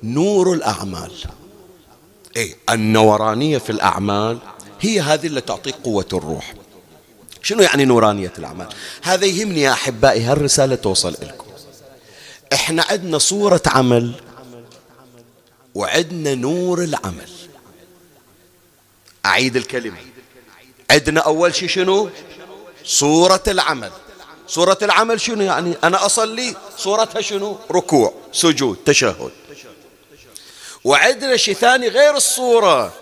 نور الأعمال. اي النورانية في الأعمال هي هذه اللي تعطيك قوة الروح. شنو يعني نورانية الأعمال؟ هذا يهمني يا أحبائي هالرسالة توصل لكم إحنا عندنا صورة عمل وعندنا نور العمل. أعيد الكلمة. عندنا أول شيء شنو؟ صورة العمل. صورة العمل شنو يعني؟ أنا أصلي صورتها شنو؟ ركوع سجود تشهد. وعندنا شيء ثاني غير الصورة.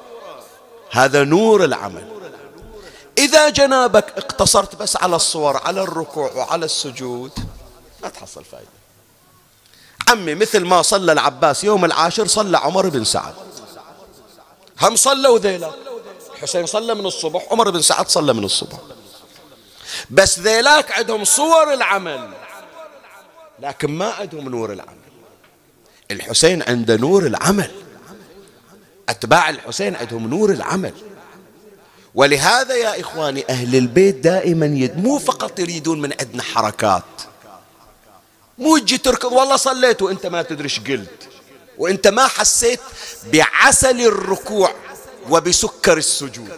هذا نور العمل. إذا جنابك اقتصرت بس على الصور على الركوع وعلى السجود ما تحصل فائدة عمي مثل ما صلى العباس يوم العاشر صلى عمر بن سعد. هم صلوا ذيلا. حسين صلى من الصبح عمر بن سعد صلى من الصبح. بس ذيلاك عندهم صور العمل لكن ما عندهم نور العمل. الحسين عنده نور العمل. أتباع الحسين عندهم نور العمل. ولهذا يا إخواني أهل البيت دائما يد مو فقط يريدون من عندنا حركات. مو تجي تركض والله صليت وأنت ما تدري إيش قلت. وأنت ما حسيت بعسل الركوع وبسكر السجود.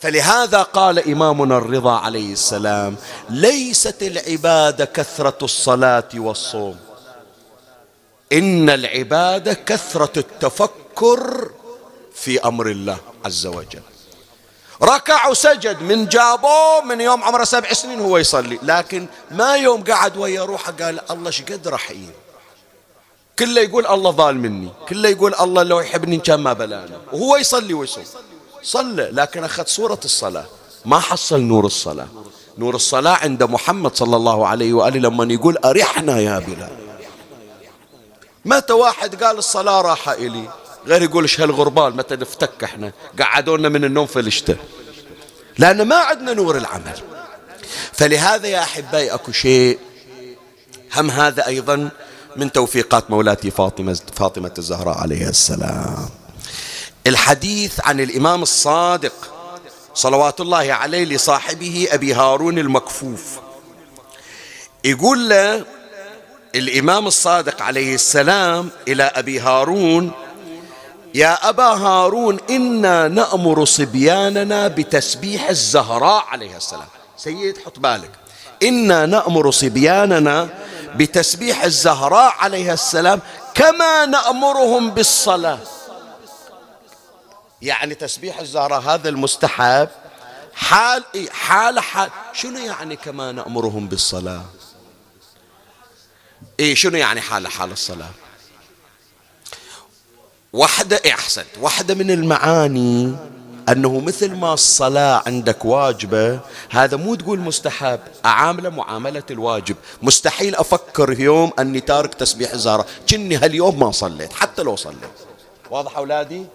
فلهذا قال إمامنا الرضا عليه السلام ليست العبادة كثرة الصلاة والصوم. إن العبادة كثرة التفكر في أمر الله عز وجل. ركع وسجد. من جابوه من يوم عمره سبع سنين هو يصلي. لكن ما يوم قعد ويا روحه قال الله شقد رحيم كله يقول الله ظال مني. كله يقول الله لو يحبني كان ما بلانا. وهو يصلي ويصوم. صلى. لكن أخذ صورة الصلاة. ما حصل نور الصلاة. نور الصلاة عند محمد صلى الله عليه وآله لما يقول أرحنا يا بلال. متى واحد قال الصلاة راحة إلي؟ غير يقول إيش هالغربال متى نفتك إحنا؟ قعدونا من النوم في الشتاء لأن ما عندنا نور العمل. فلهذا يا أحبائي أكو شيء هم هذا أيضا من توفيقات مولاتي فاطمة فاطمة الزهراء عليها السلام. الحديث عن الإمام الصادق صلوات الله عليه لصاحبه أبي هارون المكفوف. يقول له الإمام الصادق عليه السلام إلى أبي هارون يا أبا هارون إنا نأمر صبياننا بتسبيح الزهراء عليه السلام. سيد حط بالك. إنا نأمر صبياننا بتسبيح الزهراء عليها السلام كما نأمرهم بالصلاة. يعني تسبيح الزهراء هذا المستحب؟ حال حال حال. شنو يعني كما نأمرهم بالصلاة؟ إيه شنو يعني حالة حال الصلاة؟ واحدة إيه أحسنت. واحدة من المعاني أنه مثل ما الصلاة عندك واجبة هذا مو تقول مستحب. أعامله معاملة الواجب. مستحيل أفكر يوم أني تارك تسبيح الزهرة كني هاليوم ما صليت حتى لو صليت. واضح أولادي؟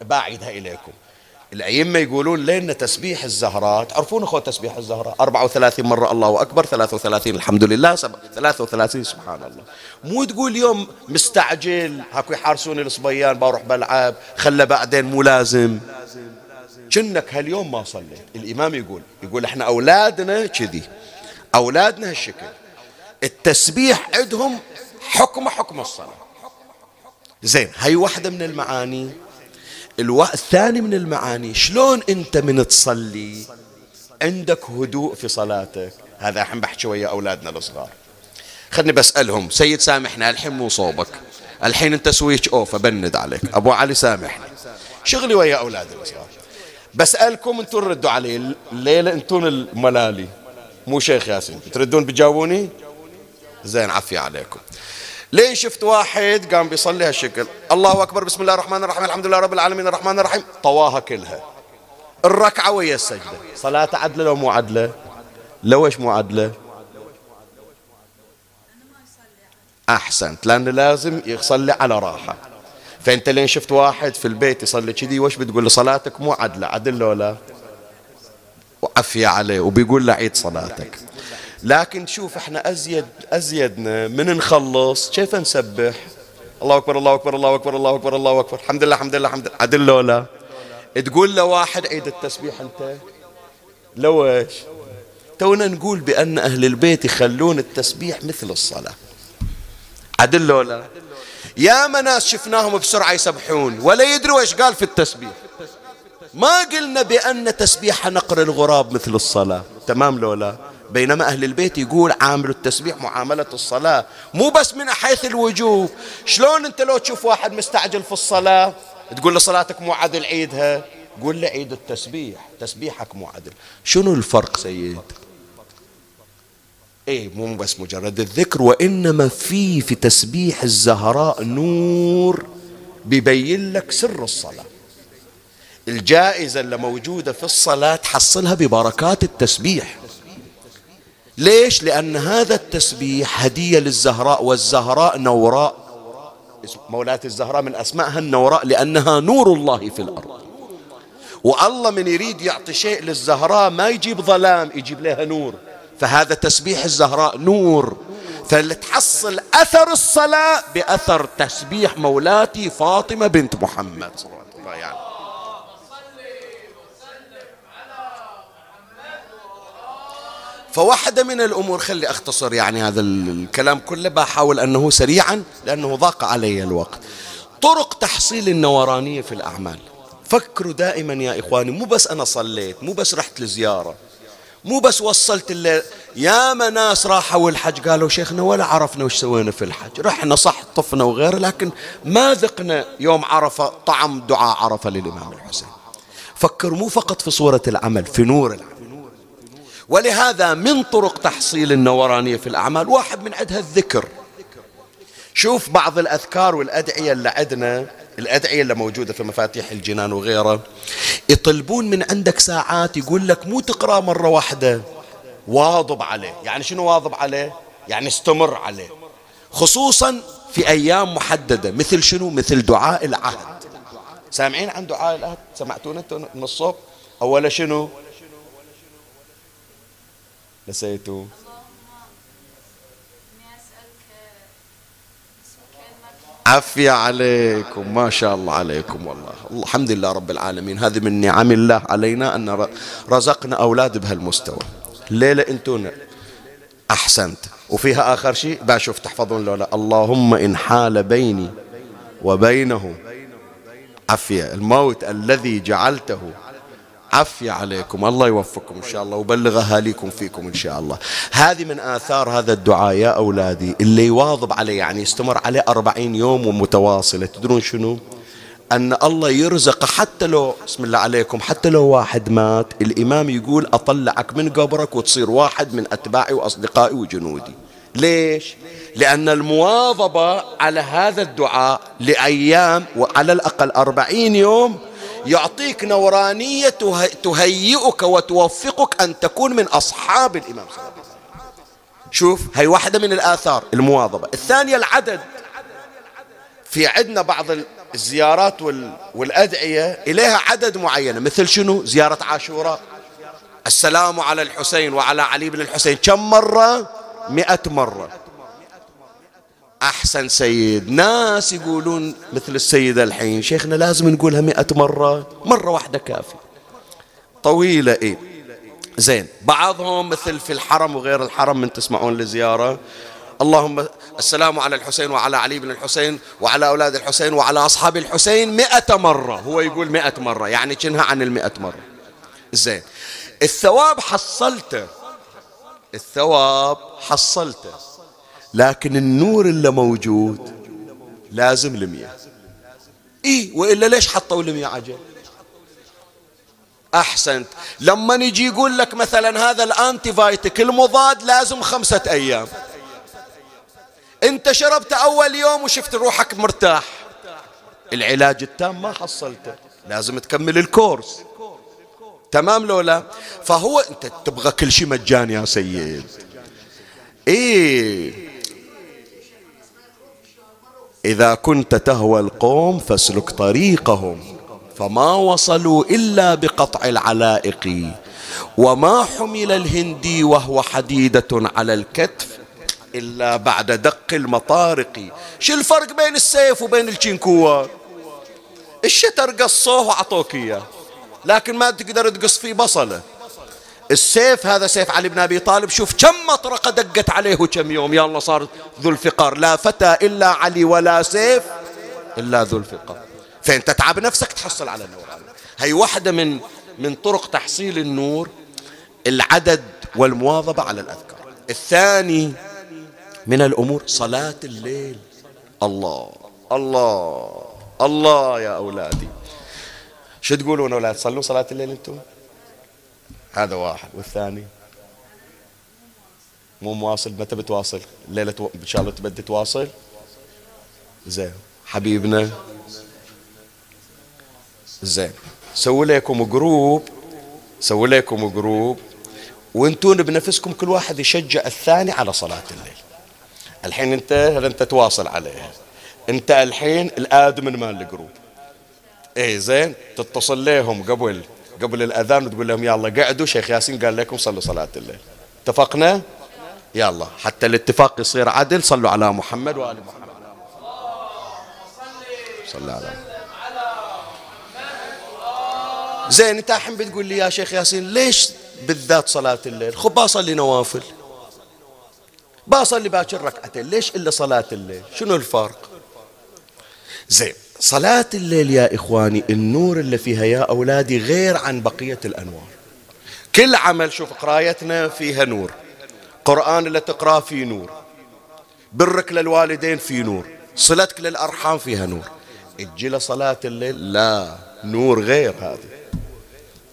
باعدها إليكم. الأئمة يقولون لنا تسبيح الزهراء تعرفون أخوة تسبيح الزهراء 34 مرة الله أكبر 33 الحمد لله 33 سبحان الله. مو تقول يوم مستعجل هاكو يحارسوني الصبيان بروح بلعب خلى بعدين مو لازم. كنك هاليوم ما صليت. الإمام يقول يقول إحنا أولادنا كذي. أولادنا هالشكل. التسبيح عندهم حكم حكم الصلاة. زين هاي واحدة من المعاني. ألو... الثاني من المعاني شلون أنت من تصلي؟ عندك هدوء في صلاتك. هذا الحين بحكي ويا أولادنا الصغار. خلني بسألهم. سيد سامحنا الحين مو صوبك. الحين أنت سويتش أوف أبند عليك. أبو علي سامحني شغلي ويا أولادي الصغار بسألكم أنتم ردوا علي. الليلة أنتم الملالي. مو شيخ ياسين. تردون بتجاوبوني؟ زين عفية عليكم. لين شفت واحد قام بيصلي هالشكل. الله أكبر. بسم الله الرحمن الرحيم. الحمد لله رب العالمين. الرحمن الرحيم. طواها كلها. الركعة ويا السجدة. صلاة عدلة لو مو عدلة؟ لو إيش مو عدلة؟ أحسنت لأن لازم يصلي على راحة. فأنت لين شفت واحد في البيت يصلي كذي وش بتقول له؟ صلاتك مو عدله عدل ولا وعفية عليه وبيقول له عيد صلاتك. لكن شوف إحنا أزيد أزيدنا من نخلص كيف نسبح؟ الله أكبر الله أكبر الله أكبر الله أكبر الله أكبر. الحمد لله الحمد لله الحمد لله. عدل ولا تقول له واحد عيد التسبيح أنت؟ لو إيش؟ تونا نقول بأن أهل البيت يخلون التسبيح مثل الصلاة. عدل ولا يا ناس شفناهم بسرعة يسبحون ولا يدروا إيش قال في التسبيح. ما قلنا بأن تسبيح نقر الغراب مثل الصلاة. تمام لولا؟ بينما أهل البيت يقول عاملوا التسبيح معاملة الصلاة. مو بس من حيث الوجوب شلون أنت لو تشوف واحد مستعجل في الصلاة؟ تقول له صلاتك مو عدل عيدها. قول له عيد التسبيح. تسبيحك مو عدل شنو الفرق سيد؟ إيه مو بس مجرد الذكر وإنما في في تسبيح الزهراء نور بيبين لك سر الصلاة. الجائزة اللي موجودة في الصلاة تحصلها ببركات التسبيح. ليش؟ لأن هذا التسبيح هدية للزهراء والزهراء نوراء. مولاة الزهراء من أسمائها النوراء لأنها نور الله في الأرض. والله من يريد يعطي شيء للزهراء ما يجيب ظلام يجيب لها نور. فهذا تسبيح الزهراء نور فلتحصل أثر الصلاة بأثر تسبيح مولاتي فاطمة بنت محمد صلى الله عليه وسلم. فواحدة من الأمور خلي أختصر يعني هذا الكلام كله بحاول أنه سريعا لأنه ضاق علي الوقت. طرق تحصيل النورانية في الأعمال. فكروا دائما يا إخواني مو بس أنا صليت مو بس رحت لزيارة. مو بس وصلت الليل يا ناس راحوا الحج قالوا شيخنا ولا عرفنا وش سوينا في الحج. رحنا صح طفنا وغيره لكن ما ذقنا يوم عرفة طعم دعاء عرفة للإمام الحسين. فكر مو فقط في صورة العمل في نور العمل. ولهذا من طرق تحصيل النورانية في الأعمال واحد من عندها الذكر. شوف بعض الأذكار والأدعية اللي عندنا. الأدعية اللي موجودة في مفاتيح الجنان وغيره يطلبون من عندك ساعات يقول لك مو تقرأ مرة واحدة. واظب عليه. يعني شنو واظب عليه؟ يعني استمر عليه. خصوصا في أيام محددة. مثل شنو؟ مثل دعاء العهد. سامعين عن دعاء العهد؟ سمعتون أنتم من الصبح؟ أولا شنو؟ نسيتوا عافية عليكم. ما شاء الله عليكم والله. الحمد لله رب العالمين. هذه من نعم الله علينا أن رزقنا أولاد بهالمستوى. الليلة أنتم أحسنت. وفيها آخر شيء بشوف تحفظون لولا اللهم إن حال بيني وبينه عفية الموت الذي جعلته عفية عليكم. الله يوفقكم إن شاء الله وبلغ أهاليكم فيكم إن شاء الله. هذه من آثار هذا الدعاء يا أولادي اللي يواظب عليه يعني يستمر عليه أربعين يوم ومتواصلة. تدرون شنو؟ أن الله يرزق حتى لو بسم الله عليكم حتى لو واحد مات الإمام يقول أطلعك من قبرك وتصير واحد من أتباعي وأصدقائي وجنودي. ليش؟ لأن المواظبة على هذا الدعاء لأيام وعلى الأقل أربعين يوم يعطيك نورانية تهيئك وتوفقك أن تكون من أصحاب الإمام صلى الله عليه وسلم. شوف هي واحدة من الآثار المواظبة. الثانية العدد. في عندنا بعض الزيارات والأدعية إليها عدد معين مثل شنو؟ زيارة عاشوراء. السلام على الحسين وعلى علي بن الحسين. كم مرة؟ مئة مرة. أحسن سيد. ناس يقولون مثل السيدة الحين شيخنا لازم نقولها مئة مرة مرة واحدة كافية. طويلة إيه. زين بعضهم مثل في الحرم وغير الحرم من تسمعون لزيارة. اللهم السلام على الحسين وعلى علي بن الحسين وعلى أولاد الحسين وعلى أصحاب الحسين مئة مرة. هو يقول مئة مرة يعني كنها عن المئة مرة. زين الثواب حصلته. الثواب حصلته. لكن النور اللي موجود لازم المياه إي وإلا ليش حطوا المياه عجل أحسنت. لما نجي يقول لك مثلا هذا الانتي فايتك المضاد لازم خمسة أيام. أنت شربت أول يوم وشفت روحك مرتاح. العلاج التام ما حصلته. لازم تكمل الكورس. تمام لو لا؟ فهو أنت تبغى كل شيء مجاني يا سيد. إيه إذا كنت تهوى القوم فاسلك طريقهم. فما وصلوا إلا بقطع العلائق. وما حمل الهندي وهو حديدة على الكتف إلا بعد دق المطارق. شو الفرق بين السيف وبين الشنكوار الشتر قصوه وعطوك إياه لكن ما تقدر تقص فيه بصله. السيف هذا سيف علي بن أبي طالب. شوف كم مطرقة دقت عليه كم يوم. يا الله صار ذو الفقار. لا فتى إلا علي ولا سيف إلا ذو الفقار. فانت تتعب نفسك تحصل على النور. هي واحدة من من طرق تحصيل النور العدد والمواظبة على الأذكار. الثاني من الأمور صلاة الليل. الله الله الله يا أولادي. شو تقولون أولاد؟ تصلون صلاة الليل أنتم؟ هذا واحد. والثاني؟ مو مواصل. متى بتواصل؟ الليلة تو... إن شاء الله تبدي تواصل. زين. حبيبنا. زين. سووا لكم group سووا لكم group وانتون بنفسكم كل واحد يشجع الثاني على صلاة الليل. الحين انت هذا انت تواصل عليها انت الحين ال admin مال ال group إيه زين. تتصل لهم قبل. قبل الأذان وتقول لهم يلا قعدوا شيخ ياسين قال لكم صلوا صلاة الليل. اتفقنا؟ يلا حتى الاتفاق يصير عدل صلوا على محمد وآل محمد. صلى على زين انت الحين بتقول لي يا شيخ ياسين ليش بالذات صلاة الليل؟ خب بصلي نوافل. بصلي باكر ركعتين ليش إلا صلاة الليل؟ شنو الفرق؟ زين صلاة الليل يا إخواني النور اللي فيها يا أولادي غير عن بقية الأنوار. كل عمل شوف قرايتنا فيها نور. قرآن اللي تقراه فيه نور. برك للوالدين فيه نور. صلتك للأرحام فيها نور. أجي صلاة الليل؟ لا نور غير هذا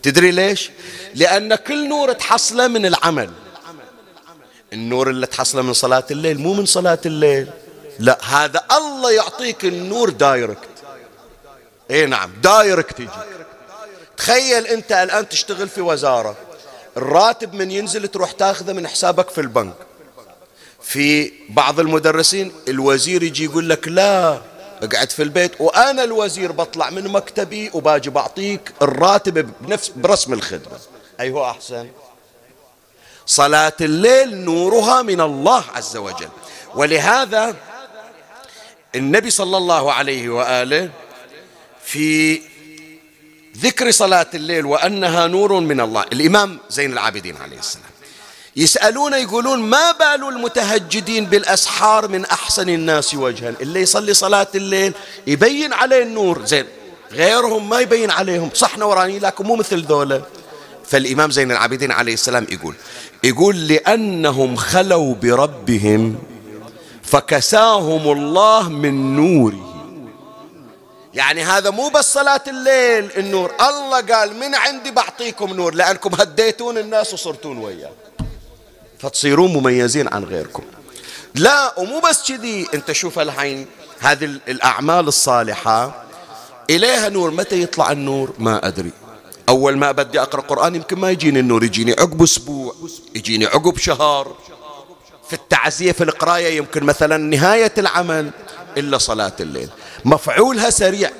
تدري ليش؟ لأن كل نور تحصله من العمل. النور اللي تحصله من صلاة الليل مو من صلاة الليل. لا هذا الله يعطيك النور direct. اي نعم. direct يجي تخيل أنت الآن تشتغل في وزارة. الراتب من ينزل تروح تاخذه من حسابك في البنك. في بعض المدرسين الوزير يجي يقول لك لا اقعد في البيت. وأنا الوزير بطلع من مكتبي وباجي بعطيك الراتب بنفس برسم الخدمة. اي هو أحسن. صلاة الليل نورها من الله عز وجل. ولهذا النبي صلى الله عليه وآله في ذكر صلاة الليل وأنها نور من الله. الإمام زين العابدين عليه السلام يسألون يقولون ما بال المتهجدين بالأسحار من أحسن الناس وجها؟ اللي يصلي صلاة الليل يبين عليه النور. زين غيرهم ما يبين عليهم. صح نوراني لكن مو مثل ذولا. فالإمام زين العابدين عليه السلام يقول يقول لأنهم خلوا بربهم فكساهم الله من نوره. يعني هذا مو بس صلاة الليل النور. الله قال من عندي بعطيكم نور لأنكم هديتون الناس وصرتون وياه. فتصيرون مميزين عن غيركم. لا ومو بس كذي. انت شوف الحين هذه الأعمال الصالحة. إليها نور. متى يطلع النور؟ ما أدري. أول ما بدي أقرأ قرآن يمكن ما يجيني النور يجيني عقب أسبوع يجيني عقب شهر. في التعزية في القراية يمكن مثلا نهاية العمل إلا صلاة الليل. مفعولها سريع.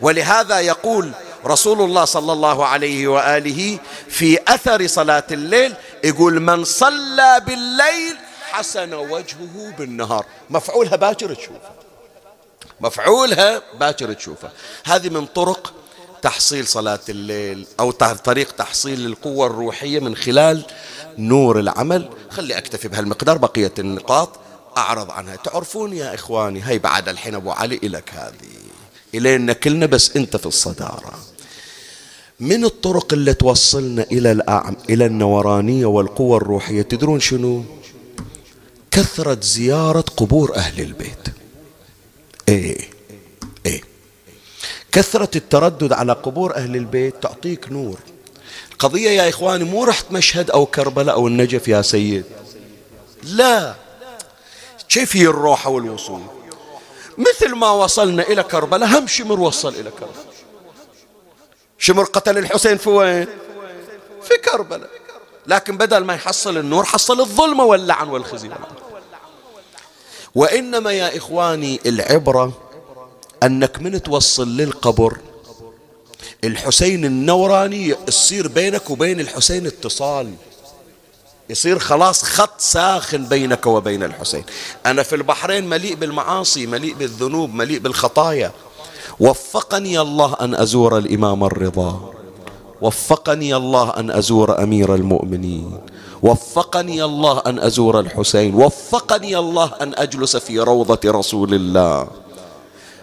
ولهذا يقول رسول الله صلى الله عليه وآله في أثر صلاة الليل يقول من صلى بالليل حسن وجهه بالنهار. مفعولها باكر تشوفه. مفعولها باكر تشوفه. هذه من طرق تحصيل صلاة الليل أو طريق تحصيل القوة الروحية من خلال نور العمل. خلي أكتفي بهالمقدار بقية النقاط. أعرض عنها. تعرفون يا إخواني هاي بعد الحين أبو علي إلك هذه. إلينا كلنا بس أنت في الصدارة. من الطرق اللي توصلنا إلى الأعم إلى النورانية والقوة الروحية؟ تدرون شنو؟ كثرة زيارة قبور أهل البيت. إيه إيه. كثرة التردد على قبور أهل البيت تعطيك نور. قضية يا إخواني مو رحت مشهد أو كربلاء أو النجف يا سيد. لا. كيف هي الروحة والوصول؟ مثل ما وصلنا إلى كربلاء هم شمر وصل إلى كربلاء. شمر قتل الحسين في وين؟ في كربلاء. لكن بدل ما يحصل النور حصل الظلمة واللعن والخزي وإنما يا إخواني العبرة أنك من توصل للقبر الحسين النوراني يصير بينك وبين الحسين اتصال. يصير خلاص خط ساخن بينك وبين الحسين. أنا في البحرين مليء بالمعاصي مليء بالذنوب مليء بالخطايا. وفقني الله أن أزور الإمام الرضا. وفقني الله أن أزور أمير المؤمنين. وفقني الله أن أزور الحسين. وفقني الله أن أجلس في روضة رسول الله.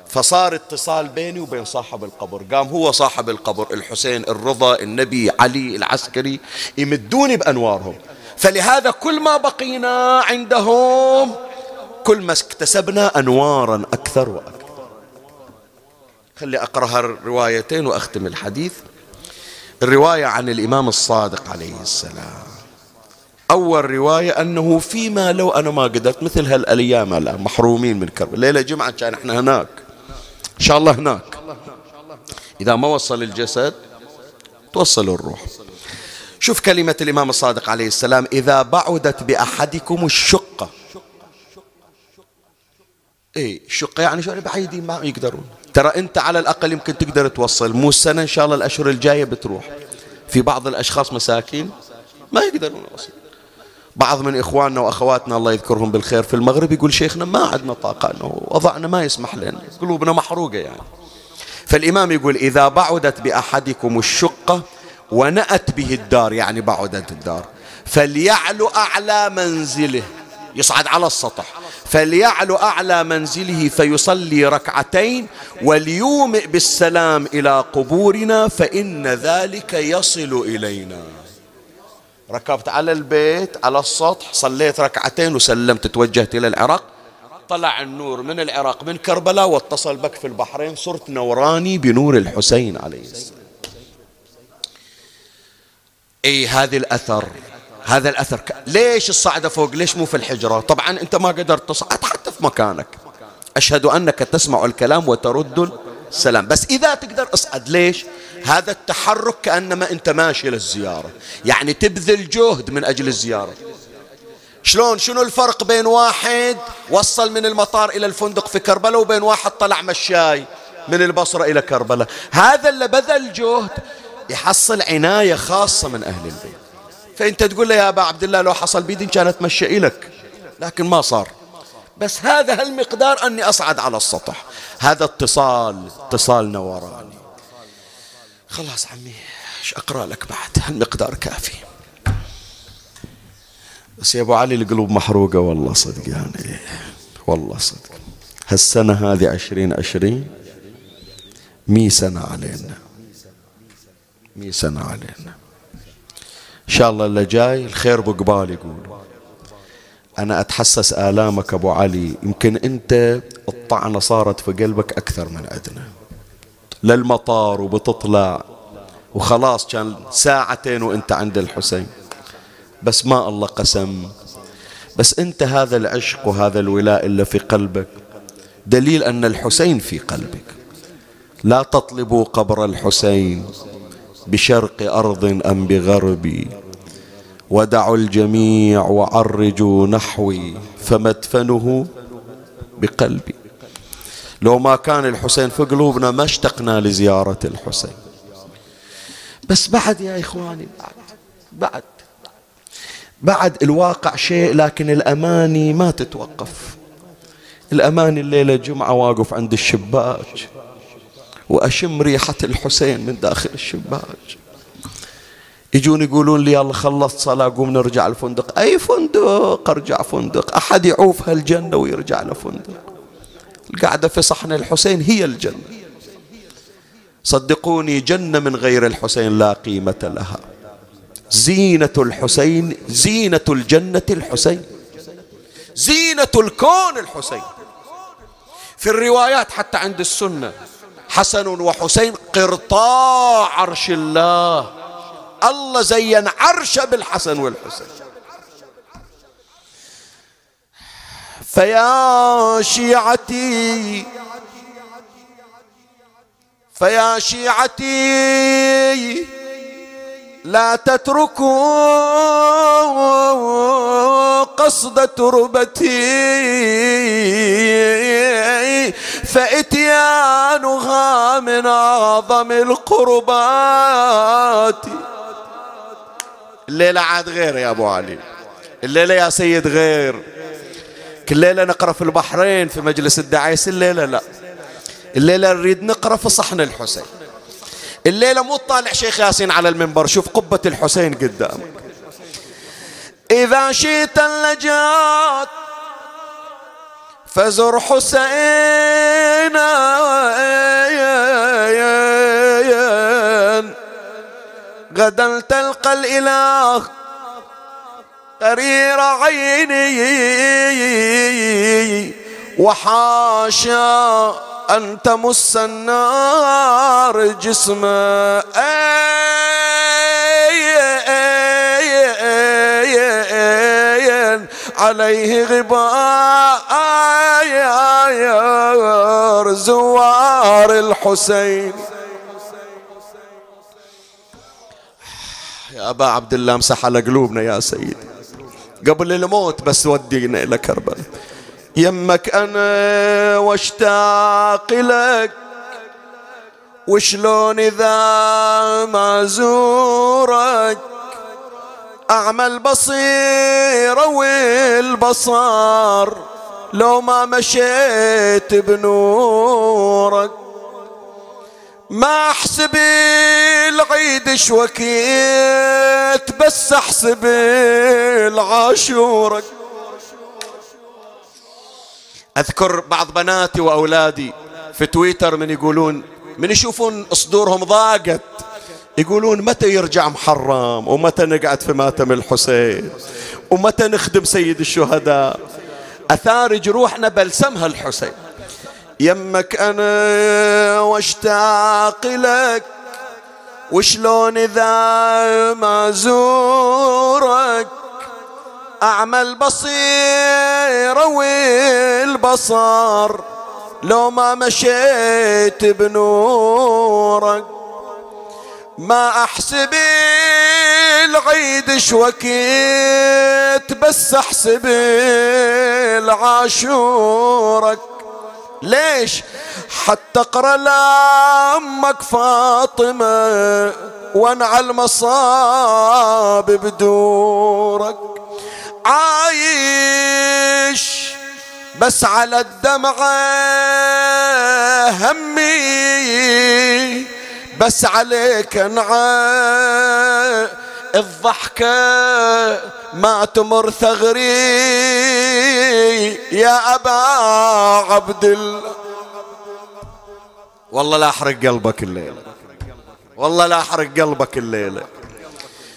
فصار اتصال بيني وبين صاحب القبر. قام هو صاحب القبر الحسين الرضا النبي علي العسكري يمدوني بأنوارهم. فلهذا كل ما بقينا عندهم كل ما اكتسبنا أنوارا أكثر وأكثر. خلي أقرأ الروايتين وأختم الحديث. الرواية عن الإمام الصادق عليه السلام. أول رواية أنه فيما لو أنا ما قدرت مثل هالأيام الآن محرومين من كرب. ليلة جمعة كان إحنا هناك. إن شاء الله هناك. إذا ما وصل الجسد توصل الروح. شوف كلمة الإمام الصادق عليه السلام إذا بعدت بأحدكم الشقة إيه الشقة يعني شو؟ بعيدين ما يقدرون. ترى أنت على الأقل يمكن تقدر توصل. مو السنة إن شاء الله الأشهر الجاية بتروح. في بعض الأشخاص مساكين ما يقدرون يوصل بعض من إخواننا وأخواتنا الله يذكرهم بالخير في المغرب يقول شيخنا ما عندنا طاقة أنه وضعنا ما يسمح لنا قلوبنا محروقة يعني. فالإمام يقول إذا بعدت بأحدكم الشقة ونأت به الدار يعني بعدت الدار. فليعلو أعلى منزله يصعد على السطح. فليعلو أعلى منزله فيصلي ركعتين وليومئ بالسلام إلى قبورنا فإن ذلك يصل إلينا. ركبت على البيت على السطح صليت ركعتين وسلمت توجهت إلى العراق. طلع النور من العراق من كربلاء واتصل بك في البحرين صرت نوراني بنور الحسين عليه السلام. اي هذه الأثر. هذا الأثر. ليش الصعده فوق؟ ليش مو في الحجرة؟ طبعا أنت ما قدرت تصعد حتى في مكانك. أشهد أنك تسمع الكلام وترد السلام. بس إذا تقدر اصعد ليش؟ هذا التحرك كأنما أنت ماشي للزيارة. يعني تبذل جهد من أجل الزيارة. شلون؟ شنو الفرق بين واحد وصل من المطار إلى الفندق في كربلاء وبين واحد طلع مشاي من البصرة إلى كربلاء؟ هذا اللي بذل جهد يحصل عناية خاصة من أهل البيت. فأنت تقول له يا أبا عبد الله لو حصل بيدي كان أتمشى إلك لكن ما صار. بس هذا هالمقدار أني أصعد على السطح. هذا اتصال اتصال نوراني. خلاص عمي إيش أقرأ لك بعد؟ هالمقدار كافي. بس يا أبو علي القلوب محروقة. والله صدق يعني. والله صدق. هالسنة هذه عشرين عشرين مي سنة علينا. مي سنه علينا. إن شاء الله اللي جاي الخير بقبال يقول أنا أتحسس آلامك أبو علي يمكن أنت الطعنة صارت في قلبك أكثر من عندنا للمطار وبتطلع وخلاص كان ساعتين وأنت عند الحسين. بس ما الله قسم بس أنت هذا العشق وهذا الولاء اللي في قلبك. دليل أن الحسين في قلبك. لا تطلبوا قبر الحسين. بشرق أرض أم بغرب؟ ودعوا الجميع وعرجوا نحوي فمدفنه بقلبي. لو ما كان الحسين في قلوبنا ما اشتقنا لزيارة الحسين. بس بعد يا إخواني بعد بعد بعد الواقع شيء لكن الأماني ما تتوقف. الأماني الليلة جمعة واقف عند الشباك. وأشم ريحة الحسين من داخل الشباك. يجون يقولون لي الله خلصت صلاة قوم نرجع الفندق أي فندق؟ أرجع فندق. أحد يعوف هالجنة ويرجع لفندق. القعدة في صحن الحسين هي الجنة. صدقوني جنة من غير الحسين لا قيمة لها. زينة الحسين زينة الجنة الحسين. زينة الكون الحسين. في الروايات حتى عند السنة حسن وحسين قرطاع عرش الله. الله زين عرشه بالحسن والحسين. فيا شيعتي فيا شيعتي لا تتركوا قصد تربتي. فإتيانها من أعظم القربات. الليلة عاد غير يا أبو علي. الليلة يا سيد غير. كل ليلة نقرأ في البحرين في مجلس الدعايس الليلة لا. الليلة نريد نقرأ في صحن الحسين. الليلة مو طالع شيخ ياسين على المنبر. شوف قبة الحسين قدامك إذا شئت اللجات فزر حسين. غدا تلقى الإله قرير عيني. وحاشا أن تمس النار جسمه عليه غبار زوار الحسين. يا أبا عبد الله امسح على قلوبنا يا سيدي. قبل الموت بس ودينا إلى كربلاء. يمك أنا واشتاق لك وشلون إذا ما زورك أعمى البصيرة والبصار لو ما مشيت بنورك. ما أحسب العيد شوكيت بس أحسب العاشورك. أذكر بعض بناتي وأولادي في تويتر من يقولون من يشوفون صدورهم ضاقت يقولون متى يرجع محرم ومتى نقعد في ماتم الحسين ومتى نخدم سيد الشهداء. أثارج روحنا بلسمها الحسين. يمك أنا واشتاق لك وشلون إذا ما زورك؟ اعمى البصير والبصر لو ما مشيت بنورك. ما أحسب العيد شوكيت بس أحسب العاشورك. ليش؟ حتى أقرأ لأمك فاطمة وانعى المصاب بدورك. عايش بس على الدمعة همي بس عليك انعى. الضحكة ما تمر ثغري يا أبا عبد الله. والله لا أحرق قلبك الليلة. والله لا أحرق قلبك الليلة.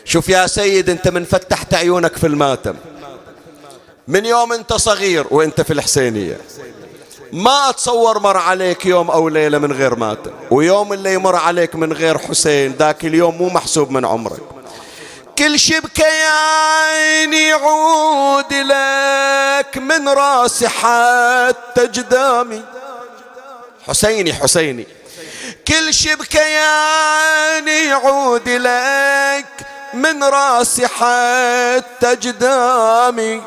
شوف يا سيد أنت من فتحت عيونك في الماتم. من يوم أنت صغير وأنت في الحسينية. ما أتصور مر عليك يوم أو ليلة من غير ماتم ويوم اللي يمر عليك من غير حسين ذاك اليوم مو محسوب من عمرك. كل شي بكيان يعود لك من راسي حتى جدامي. حسيني حسيني. كل شي بكيان يعود لك من راسي حتى جدامي.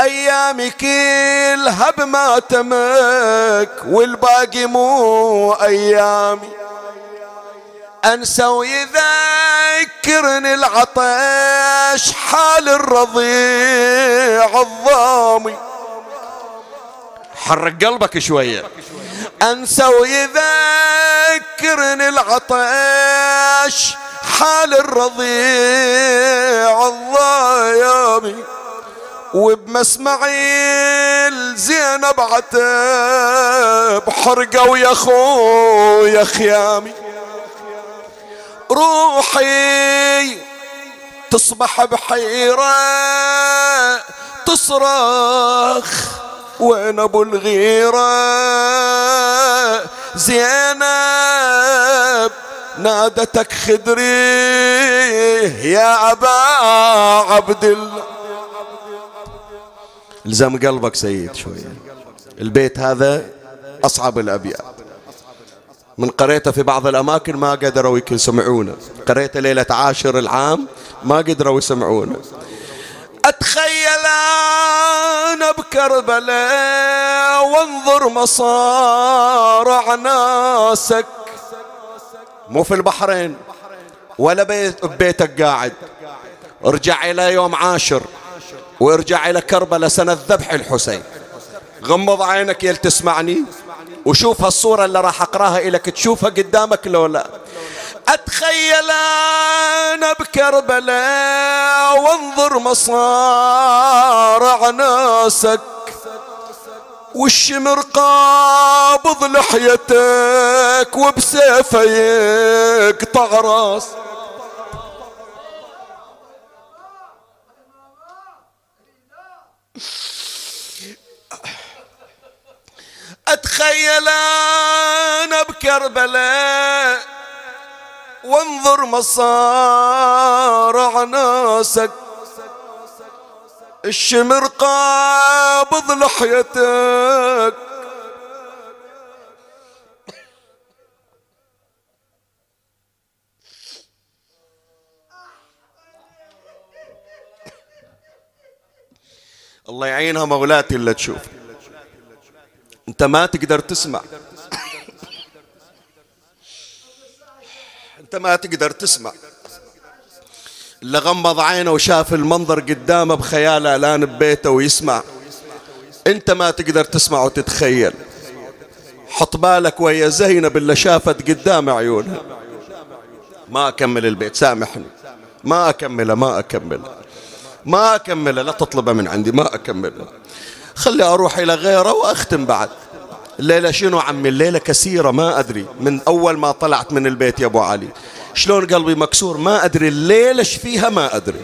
أيامي كلها بماتمك والباقي مو أيامي. انسى ويذكرني العطش حال الرضيع الضامي. حرك قلبك شوية. انسى ويذكرني العطش حال الرضيع الضايمي وبمسمعي زينب عتب حرقوا يا خويا خيامي روحي تصبح بحيرة تصرخ وين أبو الغيرة. زينب نادتك خدري يا أبا عبد الله. الزم قلبك سيد شوية. البيت هذا أصعب الأبيات. من قريته في بعض الأماكن ما قدروا يسمعونه. قريته ليلة عاشر العام ما قدروا يسمعونه. أتخيل أنا بكربلاء وانظر مصارع ناسك. مو في البحرين ولا بيت ببيتك قاعد. ارجع إلى يوم عاشر. وارجع إلى كربلاء سنة ذبح الحسين. غمض عينك يل تسمعني وشوف هالصورة اللي راح أقراها إليك تشوفها قدامك لو لا. أتخيل أنا بكربلاء وانظر مصارع ناسك والشمر قابض لحيتك وبسيفه يقطع راسك. اتخيل أنا بكربلاء وانظر مصارع ناسك الشمر قابض لحيتك الله يعينها مولاتي اللي تشوف. انت ما تقدر تسمع. انت ما تقدر تسمع. اللي غمض عينه وشاف المنظر قدامه بخياله الان ببيته ويسمع. انت ما تقدر تسمع وتتخيل. حط بالك وهي زينب اللي شافت قدام عيونها. ما أكمل البيت سامحني. ما اكمله ما اكمله ما اكمله لا تطلبه من عندي ما اكمله خلي أروح إلى غيره وأختم بعد. الليلة شنو عمي؟ الليلة كثيرة ما أدري. من أول ما طلعت من البيت يا أبو علي. شلون قلبي مكسور؟ ما أدري. الليلة فيها؟ ما أدري.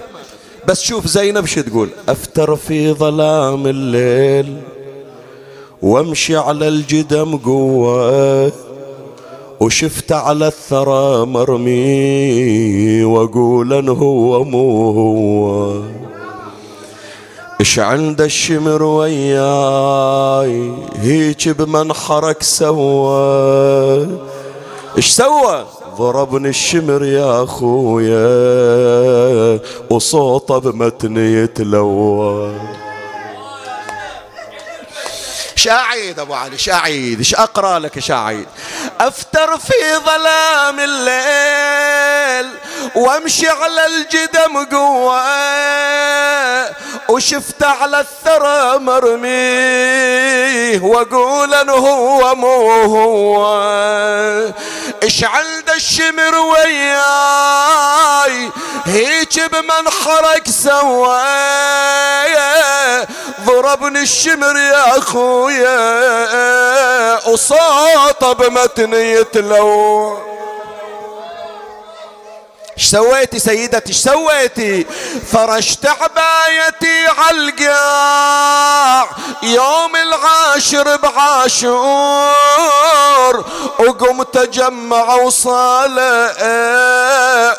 بس شوف زينب شو تقول. أفتر في ظلام الليل وامشي على الجدم قوة وشفت على الثرى مرمي وأقول هو مو هو إيش عند الشمر وياي؟ هيك بمنحرك سوى. إيش سوى؟ ضربني الشمر يا أخويا وصوته بمتني يتلوى. شاعيد أبو علي شاعيد إيش أقرأ لك شاعيد أفتر في ظلام الليل وأمشي على الجدم قوة وشفت على الثرى مرميه وأقول أنه هو مو هو. اشعل دا الشمر وياي؟ هيك بمنحرك سواي ضربني الشمر يا اخويا وصوته بمتني يتلو. إيش سويتي سيدتي؟ إيش سويتي؟ فرشت عبايتي عالقاع يوم العاشر بعاشور وقمت اجمع وصالة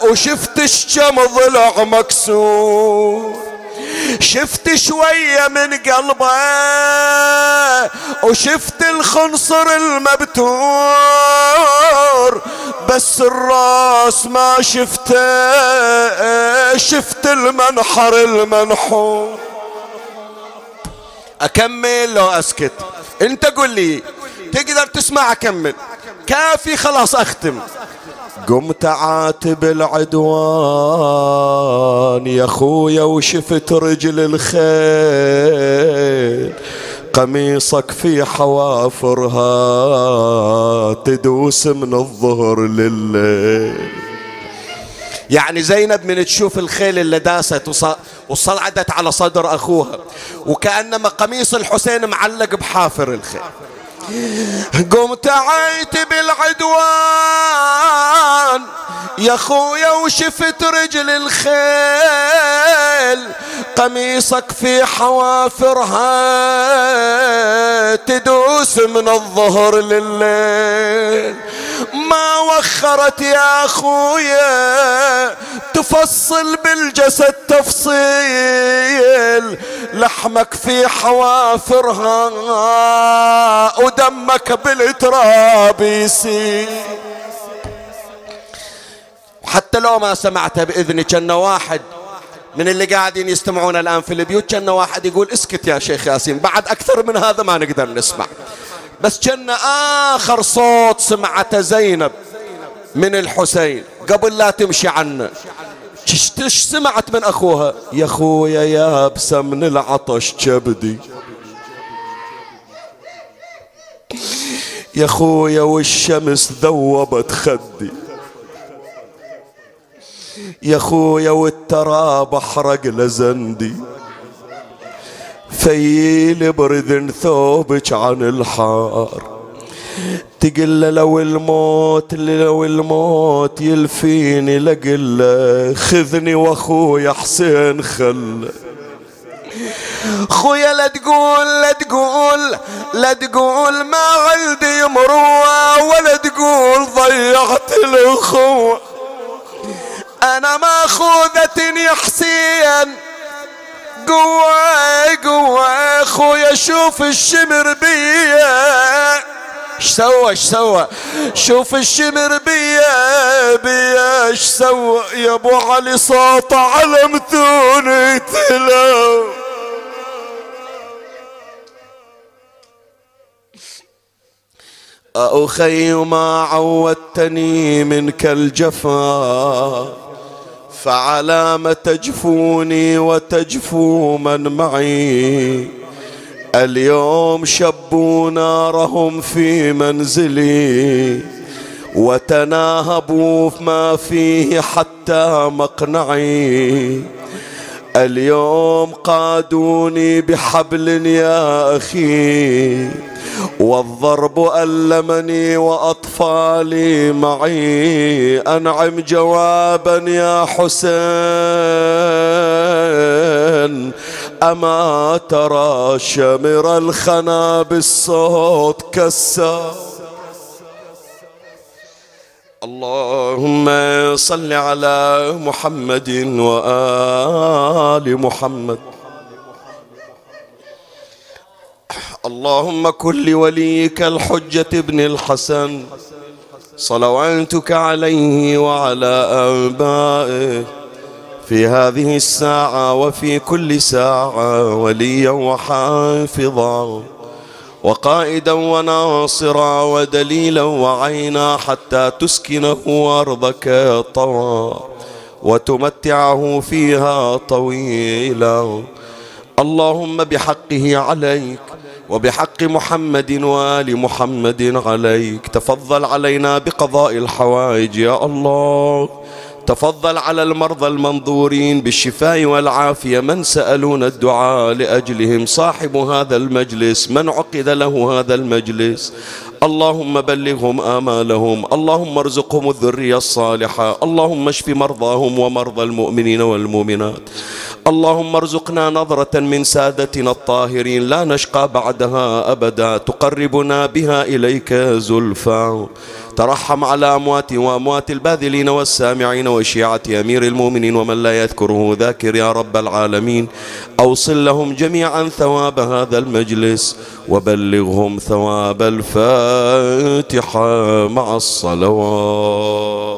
وشفت الشم ضلع مكسور. شفت شوية من قلبه وشفت الخنصر المبتور بس الراس ما شفته شفت المنحر المنحور. أكمل لو أسكت. أنت قل لي تقدر تسمع أكمل. كافي خلاص أختم. قمت عاتب العدوان يا خويا وشفت رجل الخيل قميصك في حوافرها تدوس من الظهر لليل. يعني زينب من تشوف الخيل اللي داست وصعدت على صدر أخوها وكأنما قميص الحسين معلق بحافر الخيل. قمت عيت بالعدوان. يا خويا وشفت رجل الخيل. قميصك في حوافرها تدوس من الظهر لليل. ما وخرت يا خويا تفصل بالجسد تفصيل لحمك في حوافرها ودمك بالتراب يسيل. حتى لو ما سمعتها بإذني كان واحد من اللي قاعدين يستمعون الآن في البيوت كان واحد يقول اسكت يا شيخ ياسين بعد أكثر من هذا ما نقدر نسمع. بس كان آخر صوت سمعته زينب من الحسين. قبل لا تمشي عنه تش سمعت من أخوها؟ يا خويا يابسة من العطش كبدي يا خويا والشمس ذوبت خدي. يا خويا والتراب أحرق لزندي. فيل برذن ثوبك عن الحار. تقل لو الموت لو الموت يلفيني لقل خذني واخويا حسين خله خويا لا تقول لا تقول لا تقول ما عندي مروة ولا تقول ضيعت الأخوة. أنا ما خوذة يا حسين قوة قوة. خويا شوف الشمر بيا. إيش سوى إيش سوى؟ شوف الشمر بيا بيا. إيش سوى؟ يا أبو علي صوت على متوني تلو أخي ما عودتني منك الجفا. فعلى ما تجفوني وتجفو من معي. اليوم شبوا نارهم في منزلي وتناهبوا ما فيه حتى مقنعي. اليوم قادوني بحبل يا أخي والضرب ألمني وأطفالي معي. أنعم جوابا يا حسين. أما ترى شمر الخنا بالصوت كسر. اللهم صل على محمد وآل محمد. اللهم كن لوليك الحجة ابن الحسن صلواتك عليه وعلى آبائه في هذه الساعة وفي كل ساعة وليا وحافظا وقائدا وناصرا ودليلا وعينا حتى تسكنه أرضك طوى وتمتعه فيها طويلا. اللهم بحقه عليك وبحق محمد وآل محمد عليك. تفضل علينا بقضاء الحوائج يا الله. تفضل على المرضى المنظورين بالشفاء والعافية. من سألون الدعاء لأجلهم؟ صاحب هذا المجلس. من عقد له هذا المجلس؟ اللهم بلغهم آمالهم اللهم ارزقهم الذرية الصالحة اللهم اشف مرضاهم ومرضى المؤمنين والمؤمنات. اللهم ارزقنا نظرة من سادتنا الطاهرين لا نشقى بعدها أبدا تقربنا بها إليك زلفى. ترحم على أموات وأموات الباذلين والسامعين وشيعة أمير المؤمنين ومن لا يذكره ذاكر يا رب العالمين. أوصل لهم جميعا ثواب هذا المجلس وبلغهم ثواب الفاتحة مع الصلوات.